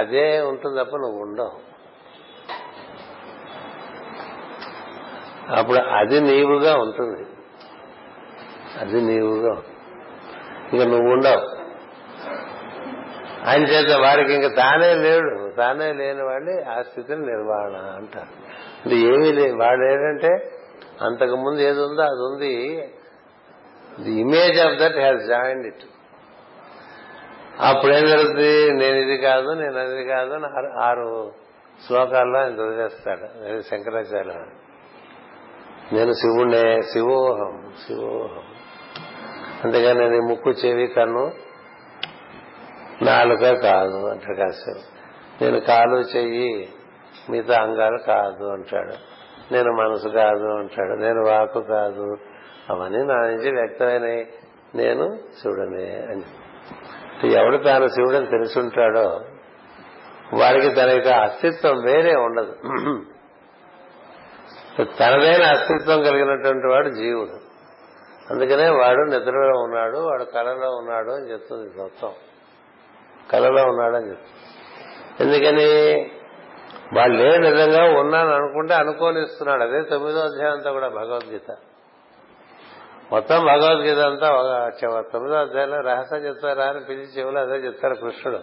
అదే ఉంటుంది తప్ప నువ్వు ఉండవు అప్పుడు అది నీవుగా ఉంటుంది అది నీవుగా ఇంకా నువ్వు ఉండవు ఆయన చేత వారికి ఇంకా తానే లేడు తానే లేని వాళ్ళు ఆ స్థితిని నిర్వహణ అంటారు ఇది ఏమీ లేదు వాడు ఏంటంటే అంతకుముందు ఏది ఉందో అది ఉంది the image of that has join it అప్పుడేం జరుగుతుంది నేను ఇది కాదు నేను అది కాదు అని ఆరు శ్లోకాల్లో ఆయన దొరికేస్తాడు శంకరాచార్య నేను శివుణ్ణే శివోహం శివోహం అంతేగా నేను ముక్కు చెవి కన్ను నాలుక కాదు అంటాడు కాసేపు నేను కాలు చెయ్యి మిగతా అంగాలు కాదు అంటాడు నేను మనసు కాదు అంటాడు నేను వాకు కాదు అవన్నీ నా నుంచి వ్యక్తమైనవి నేను శివుడనే అని ఎవడు తాను శివుడని తెలుసుంటాడో వారికి తన యొక్క అస్తిత్వం వేరే ఉండదు తనదైన అస్తిత్వం కలిగినటువంటి వాడు జీవుడు అందుకనే వాడు నిద్రలో ఉన్నాడు వాడు కళలో ఉన్నాడు అని చెప్తుంది మొత్తం కళలో ఉన్నాడని చెప్తుంది ఎందుకని వాళ్ళు లేని విధంగా ఉన్నాను అనుకుంటే అనుకోనిస్తున్నాడు అదే తొమ్మిదో అధ్యాయం అంతా కూడా భగవద్గీత మొత్తం భగవద్గీత అంతా ఒక తొమ్మిదో అధ్యాయంలో రహస్యం చెప్తారా అని పిలిచి చెవులు అదే చెప్తారు కృష్ణుడు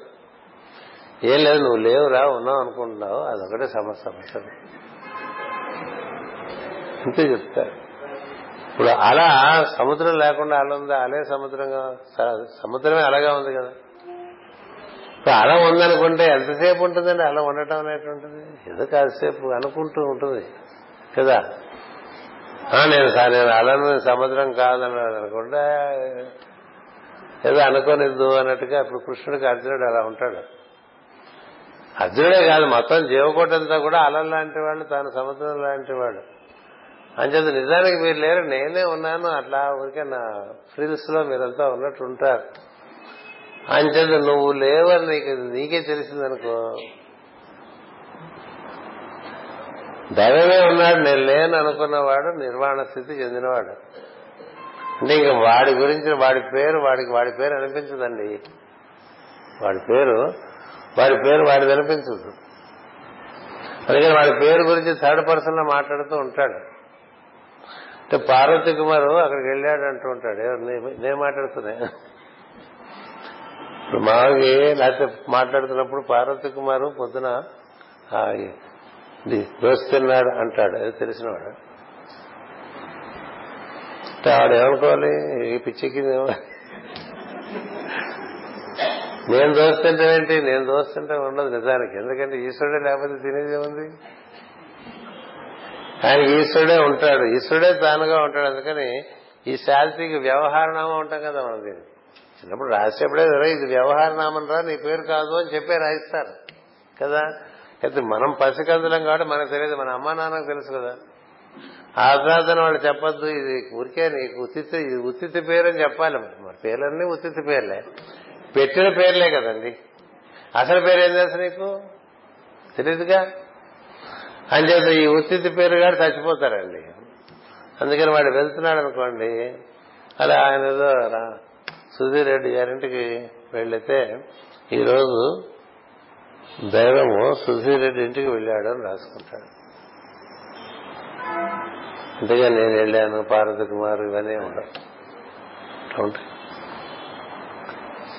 ఏం లేదు నువ్వు లేవురా ఉన్నావు అనుకుంటున్నావు అదొకటే సమస్య సమస్య అంతే చెప్తారు ఇప్పుడు అలా సముద్రం లేకుండా అలా ఉందా అలే సముద్రంగా సముద్రమే అలాగా ఉంది కదా ఇప్పుడు అలా ఉందనుకుంటే ఎంతసేపు ఉంటుందండి అలా ఉండటం అనేటువంటిది ఎందుకు కాసేపు అనుకుంటూ ఉంటుంది కదా నేను సార్ నేను అలను సముద్రం కాదన్నాడు అనుకుంటే ఏదో అనుకోనిద్దు అన్నట్టుగా ఇప్పుడు కృష్ణుడికి అర్జునుడు అలా ఉంటాడు అర్జునుడే కాదు మొత్తం జీవకోటంతా కూడా అలం లాంటి వాళ్ళు తాను సముద్రం లాంటి వాళ్ళు అంచేత నిజానికి మీరు లేరు నేనే ఉన్నాను అట్లా ఊరికే నా ఫ్రిల్స్ లో మీరంతా ఉన్నట్టు ఉంటారు అంచేత నువ్వు లేవని నీకు నీకే తెలిసిందనుకో దైవమే ఉన్నాడు నేను లేను అనుకున్నవాడు నిర్వాణ స్థితి చెందినవాడు అంటే ఇంకా వాడి గురించి వాడి పేరు వాడికి వాడి పేరు అనిపించదండి వాడి పేరు వాడి పేరు వాడిది అనిపించదు అందుకని వాడి పేరు గురించి థర్డ్ పర్సన్ లో మాట్లాడుతూ ఉంటాడు అంటే పార్వతి కుమారు అక్కడికి వెళ్ళాడు అంటూ ఉంటాడు నేను మాట్లాడుతున్నా ఇప్పుడు మావి లేకపోతే మాట్లాడుతున్నప్పుడు పార్వతి కుమారు పొద్దున దోశ అంటాడు అది తెలిసినవాడు ఆవిడ ఏమనుకోవాలి ఈ పిచ్చికి నేను ఏంటి నేను దోస్తుంటే ఉండదు నిజానికి ఎందుకంటే ఈశ్వరుడే లేకపోతే తినేది ఏముంది ఆయన ఈశ్వరుడే ఉంటాడు ఈశ్వరుడే తానుగా ఉంటాడు అందుకని ఈ శాస్త్రికి వ్యవహారనామం ఉంటాం కదా మన దీన్ని చిన్నప్పుడు రాసేప్పుడే ఇది వ్యవహారనామం రా నీ పేరు కాదు అని చెప్పే రాయిస్తారు కదా అయితే మనం పసికందులం కాబట్టి మనకు తెలియదు మన అమ్మా నాన్నకు తెలుసు కదా ఆ తర్వాత వాళ్ళు చెప్పొద్దు ఇది ఊరికే నీకు ఉత్తితి ఇది ఉత్తితి పేరు అని చెప్పాలి మన పేర్లన్నీ ఉత్తితి పేర్లే పెట్టిన పేర్లే కదండి అసలు పేరు ఏం తెలుసు నీకు తెలియదుగా అంచేత ఈ ఉత్తితి పేరుగాడు చచ్చిపోతారండి అందుకని వాడు వెళ్తున్నాడు అనుకోండి అలా ఆయన ఏదో సుధీర్ రెడ్డి గారింటికి వెళ్ళితే ఈరోజు దైవము సుధీర్ రెడ్డి ఇంటికి వెళ్ళాడు అని రాసుకుంటాడు అంతేగా నేను వెళ్ళాను పార్వతి కుమార్ ఇవన్నీ ఉండవు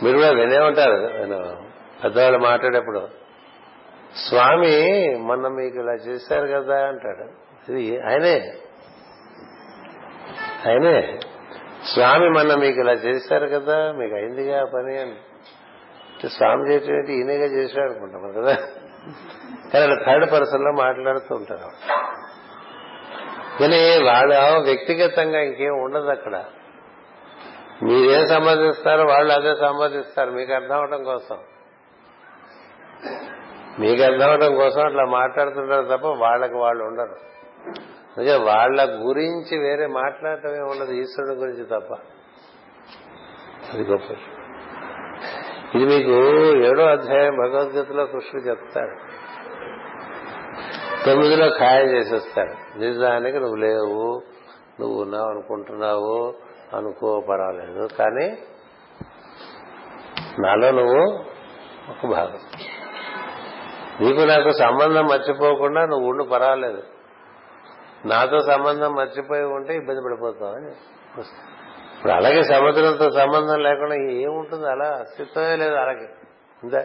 మీరు కూడా వినే ఉంటారు నేను పెద్దవాళ్ళు మాట్లాడేప్పుడు స్వామి మొన్న మీకు ఇలా చేశారు కదా అంటాడు ఇది ఆయనే ఆయనే స్వామి మొన్న మీకు ఇలా చేశారు కదా మీకు అయిందిగా పని అని స్వామి చేసేటువంటి ఈయనగా చేశాడు అనుకుంటాం కదా కానీ థర్డ్ పర్సన్ లో మాట్లాడుతూ ఉంటారు కానీ వాళ్ళ వ్యక్తిగతంగా ఇంకేం ఉండదు అక్కడ మీరేం సంబంధిస్తారో వాళ్ళు అదే సంబంధిస్తారు మీకు అర్థం అవడం కోసం మీకు అర్థమవడం కోసం అట్లా మాట్లాడుతుంటారు తప్ప వాళ్ళకి వాళ్ళు ఉండరు అందుకే వాళ్ళ గురించి వేరే మాట్లాడటమే ఉండదు ఈశ్వరుడు గురించి తప్ప అది గొప్ప ఇది మీకు ఏడో అధ్యాయం భగవద్గీతలో కృష్ణుడు చెప్తాడు తొమ్మిదిలో ఖాయం చేసేస్తాడు నిజానికి నువ్వు లేవు నువ్వు ఉన్నావు అనుకుంటున్నావు అనుకో పర్వాలేదు కానీ నాలో నువ్వు ఒక భాగం నీకు నాకు సంబంధం మర్చిపోకుండా నువ్వు ఉండు పర్వాలేదు నాతో సంబంధం మర్చిపోయి ఉంటే ఇబ్బంది పడిపోతావు అని ఇప్పుడు అలాగే సముద్రంతో సంబంధం లేకుండా ఏముంటుంది అలా అస్తిత్వమే లేదు అలాగే ఇంతే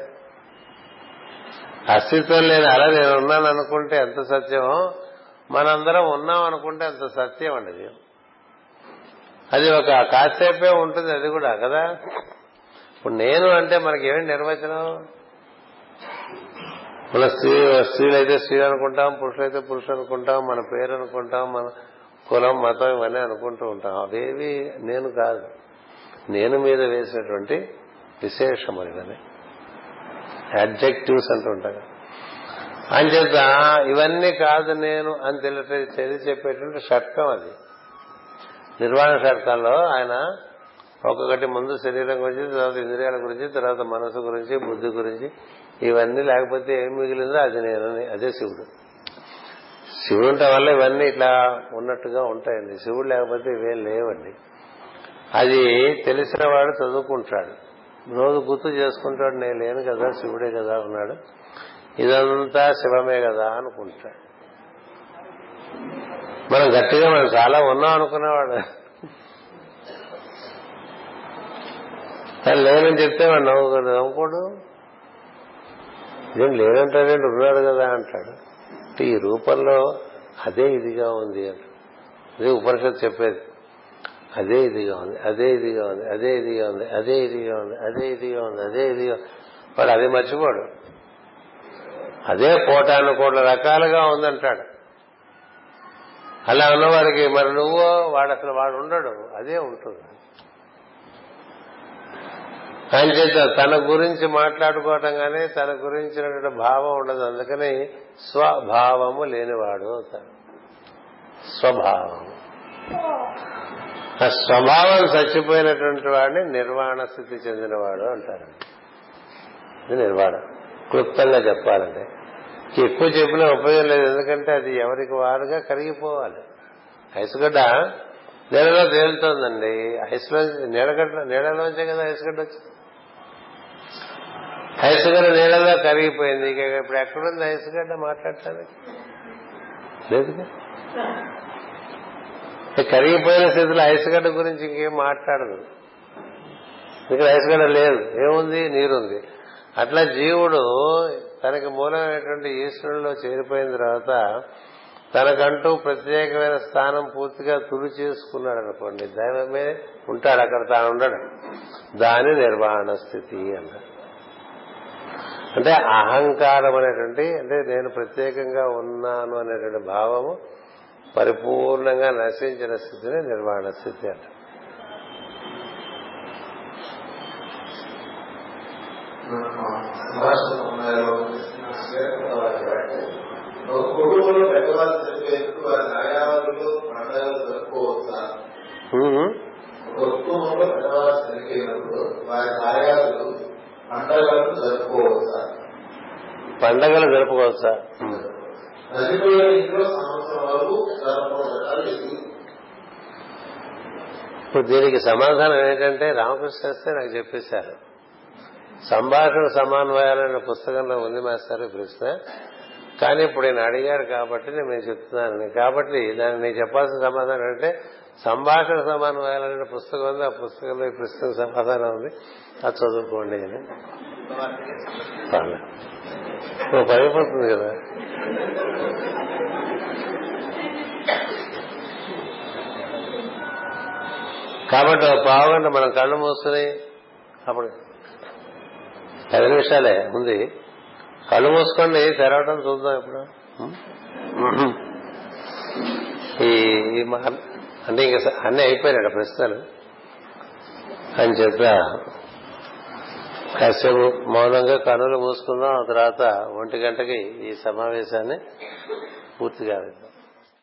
అస్తిత్వం లేదు అలా నేను ఉన్నాను అనుకుంటే ఎంత సత్యం మనందరం ఉన్నాం అనుకుంటే అంత సత్యం అండి అది అది ఒక కాసేపే ఉంటుంది అది కూడా కదా ఇప్పుడు నేను అంటే మనకి ఏమి నిర్వచనం మన స్త్రీ స్త్రీలైతే స్త్రీలు అనుకుంటాం పురుషులైతే పురుషులు అనుకుంటాం మన పేరు అనుకుంటాం మన కులం మతం ఇవన్నీ అనుకుంటూ ఉంటాం అవేవి నేను కాదు నేను మీద వేసినటువంటి విశేషములు అంటూ అడ్జెక్టివ్స్ అని అంచేత ఇవన్నీ కాదు నేను అని తెలియ చెప్పేటువంటి షట్కం అది నిర్వాణ షట్కంలో ఆయన ఒక్కొక్కటి ముందు శరీరం గురించి తర్వాత ఇంద్రియాల గురించి తర్వాత మనసు గురించి బుద్ధి గురించి ఇవన్నీ లేకపోతే ఏం మిగిలిందో అది నేనని అదే శివుడు శివుడు ఉండటం వల్ల ఇవన్నీ ఇట్లా ఉన్నట్టుగా ఉంటాయండి శివుడు లేకపోతే ఇవేం లేవండి అది తెలిసిన వాడు చదువుకుంటాడు రోజు గుర్తు చేసుకుంటాడు నేను లేను కదా శివుడే కదా ఉన్నాడు ఇదంతా శివమే కదా అనుకుంటాడు మనం గట్టిగా మనం చాలా ఉన్నాం అనుకునేవాడు లేనని చెప్తే వాడు నవ్వుకోడు నవ్వుకోడు నేను లేనంటే ఉన్నాడు కదా అంటాడు అంటే ఈ రూపంలో అదే ఇదిగా ఉంది అని అదే ఉపనిషత్తు చెప్పేది అదే ఇదిగా ఉంది అదే ఇదిగా ఉంది అదే ఇదిగా ఉంది అదే ఇదిగా ఉంది అదే ఇదిగా ఉంది అదే ఇదిగా వాడు అదే మర్చిపోడు అదే కోటాను కోట్ల రకాలుగా ఉందంటాడు అలా ఉన్నవారికి మరి నువ్వు వాడు అసలు వాడు ఉండడు అదే ఉంటుంది అని చేత తన గురించి మాట్లాడుకోవటం కానీ తన గురించినటువంటి భావం ఉండదు అందుకని స్వభావము లేనివాడు అవుతాడు ఆ స్వభావం చచ్చిపోయినటువంటి వాడిని నిర్వాణ స్థితి చెందినవాడు అంటారండి ఇది నిర్వాణం క్లుప్తంగా చెప్పాలంటే ఎక్కువ చెప్పిన ఉపయోగం లేదు ఎందుకంటే అది ఎవరికి వారుగా కరిగిపోవాలి ఐసుగడ్డ నెలలో తేలుతోందండి ఐసులో నీడగడ్డ నీడలోంచే కదా ఐసుగడ్డ వచ్చింది ఐసుగడ్డ నీళ్ళలో కరిగిపోయింది ఇక ఇప్పుడు ఎక్కడుంది ఐసుగడ్డ మాట్లాడటానికి లేదుగా కరిగిపోయిన స్థితిలో ఐసుగడ్డ గురించి ఇంకేం మాట్లాడదు ఇక్కడ ఐసుగడ్డ లేదు ఏముంది నీరుంది అట్లా జీవుడు తనకి మూలమైనటువంటి ఈశ్వరులో చేరిపోయిన తర్వాత తనకంటూ ప్రత్యేకమైన స్థానం పూర్తిగా తులు చేసుకున్నాడు అనుకోండి దైవమే ఉంటాడు అక్కడ తాను ఉండడు దాని నిర్వహణ స్థితి అన్నాడు అంటే అహంకారం అనేటువంటి అంటే నేను ప్రత్యేకంగా ఉన్నాను అనేటువంటి భావము పరిపూర్ణంగా నశించిన స్థితిని నిర్వహణ స్థితి అంట కుటుంబంలో పండగలు జరుపుకోవచ్చా ఇప్పుడు దీనికి సమాధానం ఏంటంటే రామకృష్ణ శాస్త్రి నాకు చెప్పేశారు సంభాషణ సమాన్వయాలనే పుస్తకంలో ఉంది మాస్టర్ ప్రశ్న కానీ ఇప్పుడు నేను అడిగాడు కాబట్టి నేను చెప్తున్నాను కాబట్టి దాన్ని నేను చెప్పాల్సిన సమాధానం ఏంటంటే సంభాషణ సమానం అనే పుస్తకం ఉంది ఆ పుస్తకంలో ఈ పుస్తకం సమాధానం ఉంది అది చదువుకోండి భయపడుతుంది కదా కాబట్టి పావుగంట మనం కళ్ళు మూసుకుని అప్పుడు పది నిమిషాలే ఉంది కళ్ళు మూసుకొని తెరవడం చూద్దాం ఇప్పుడు ఈ అంటే ఇంకా అన్నీ అయిపోయినాడు ప్రశ్నలు అని చెప్పా కాసేపు మౌనంగా కనులు మూసుకున్నాం తర్వాత ఒంటి గంటకి ఈ సమావేశాన్ని పూర్తి కావాలి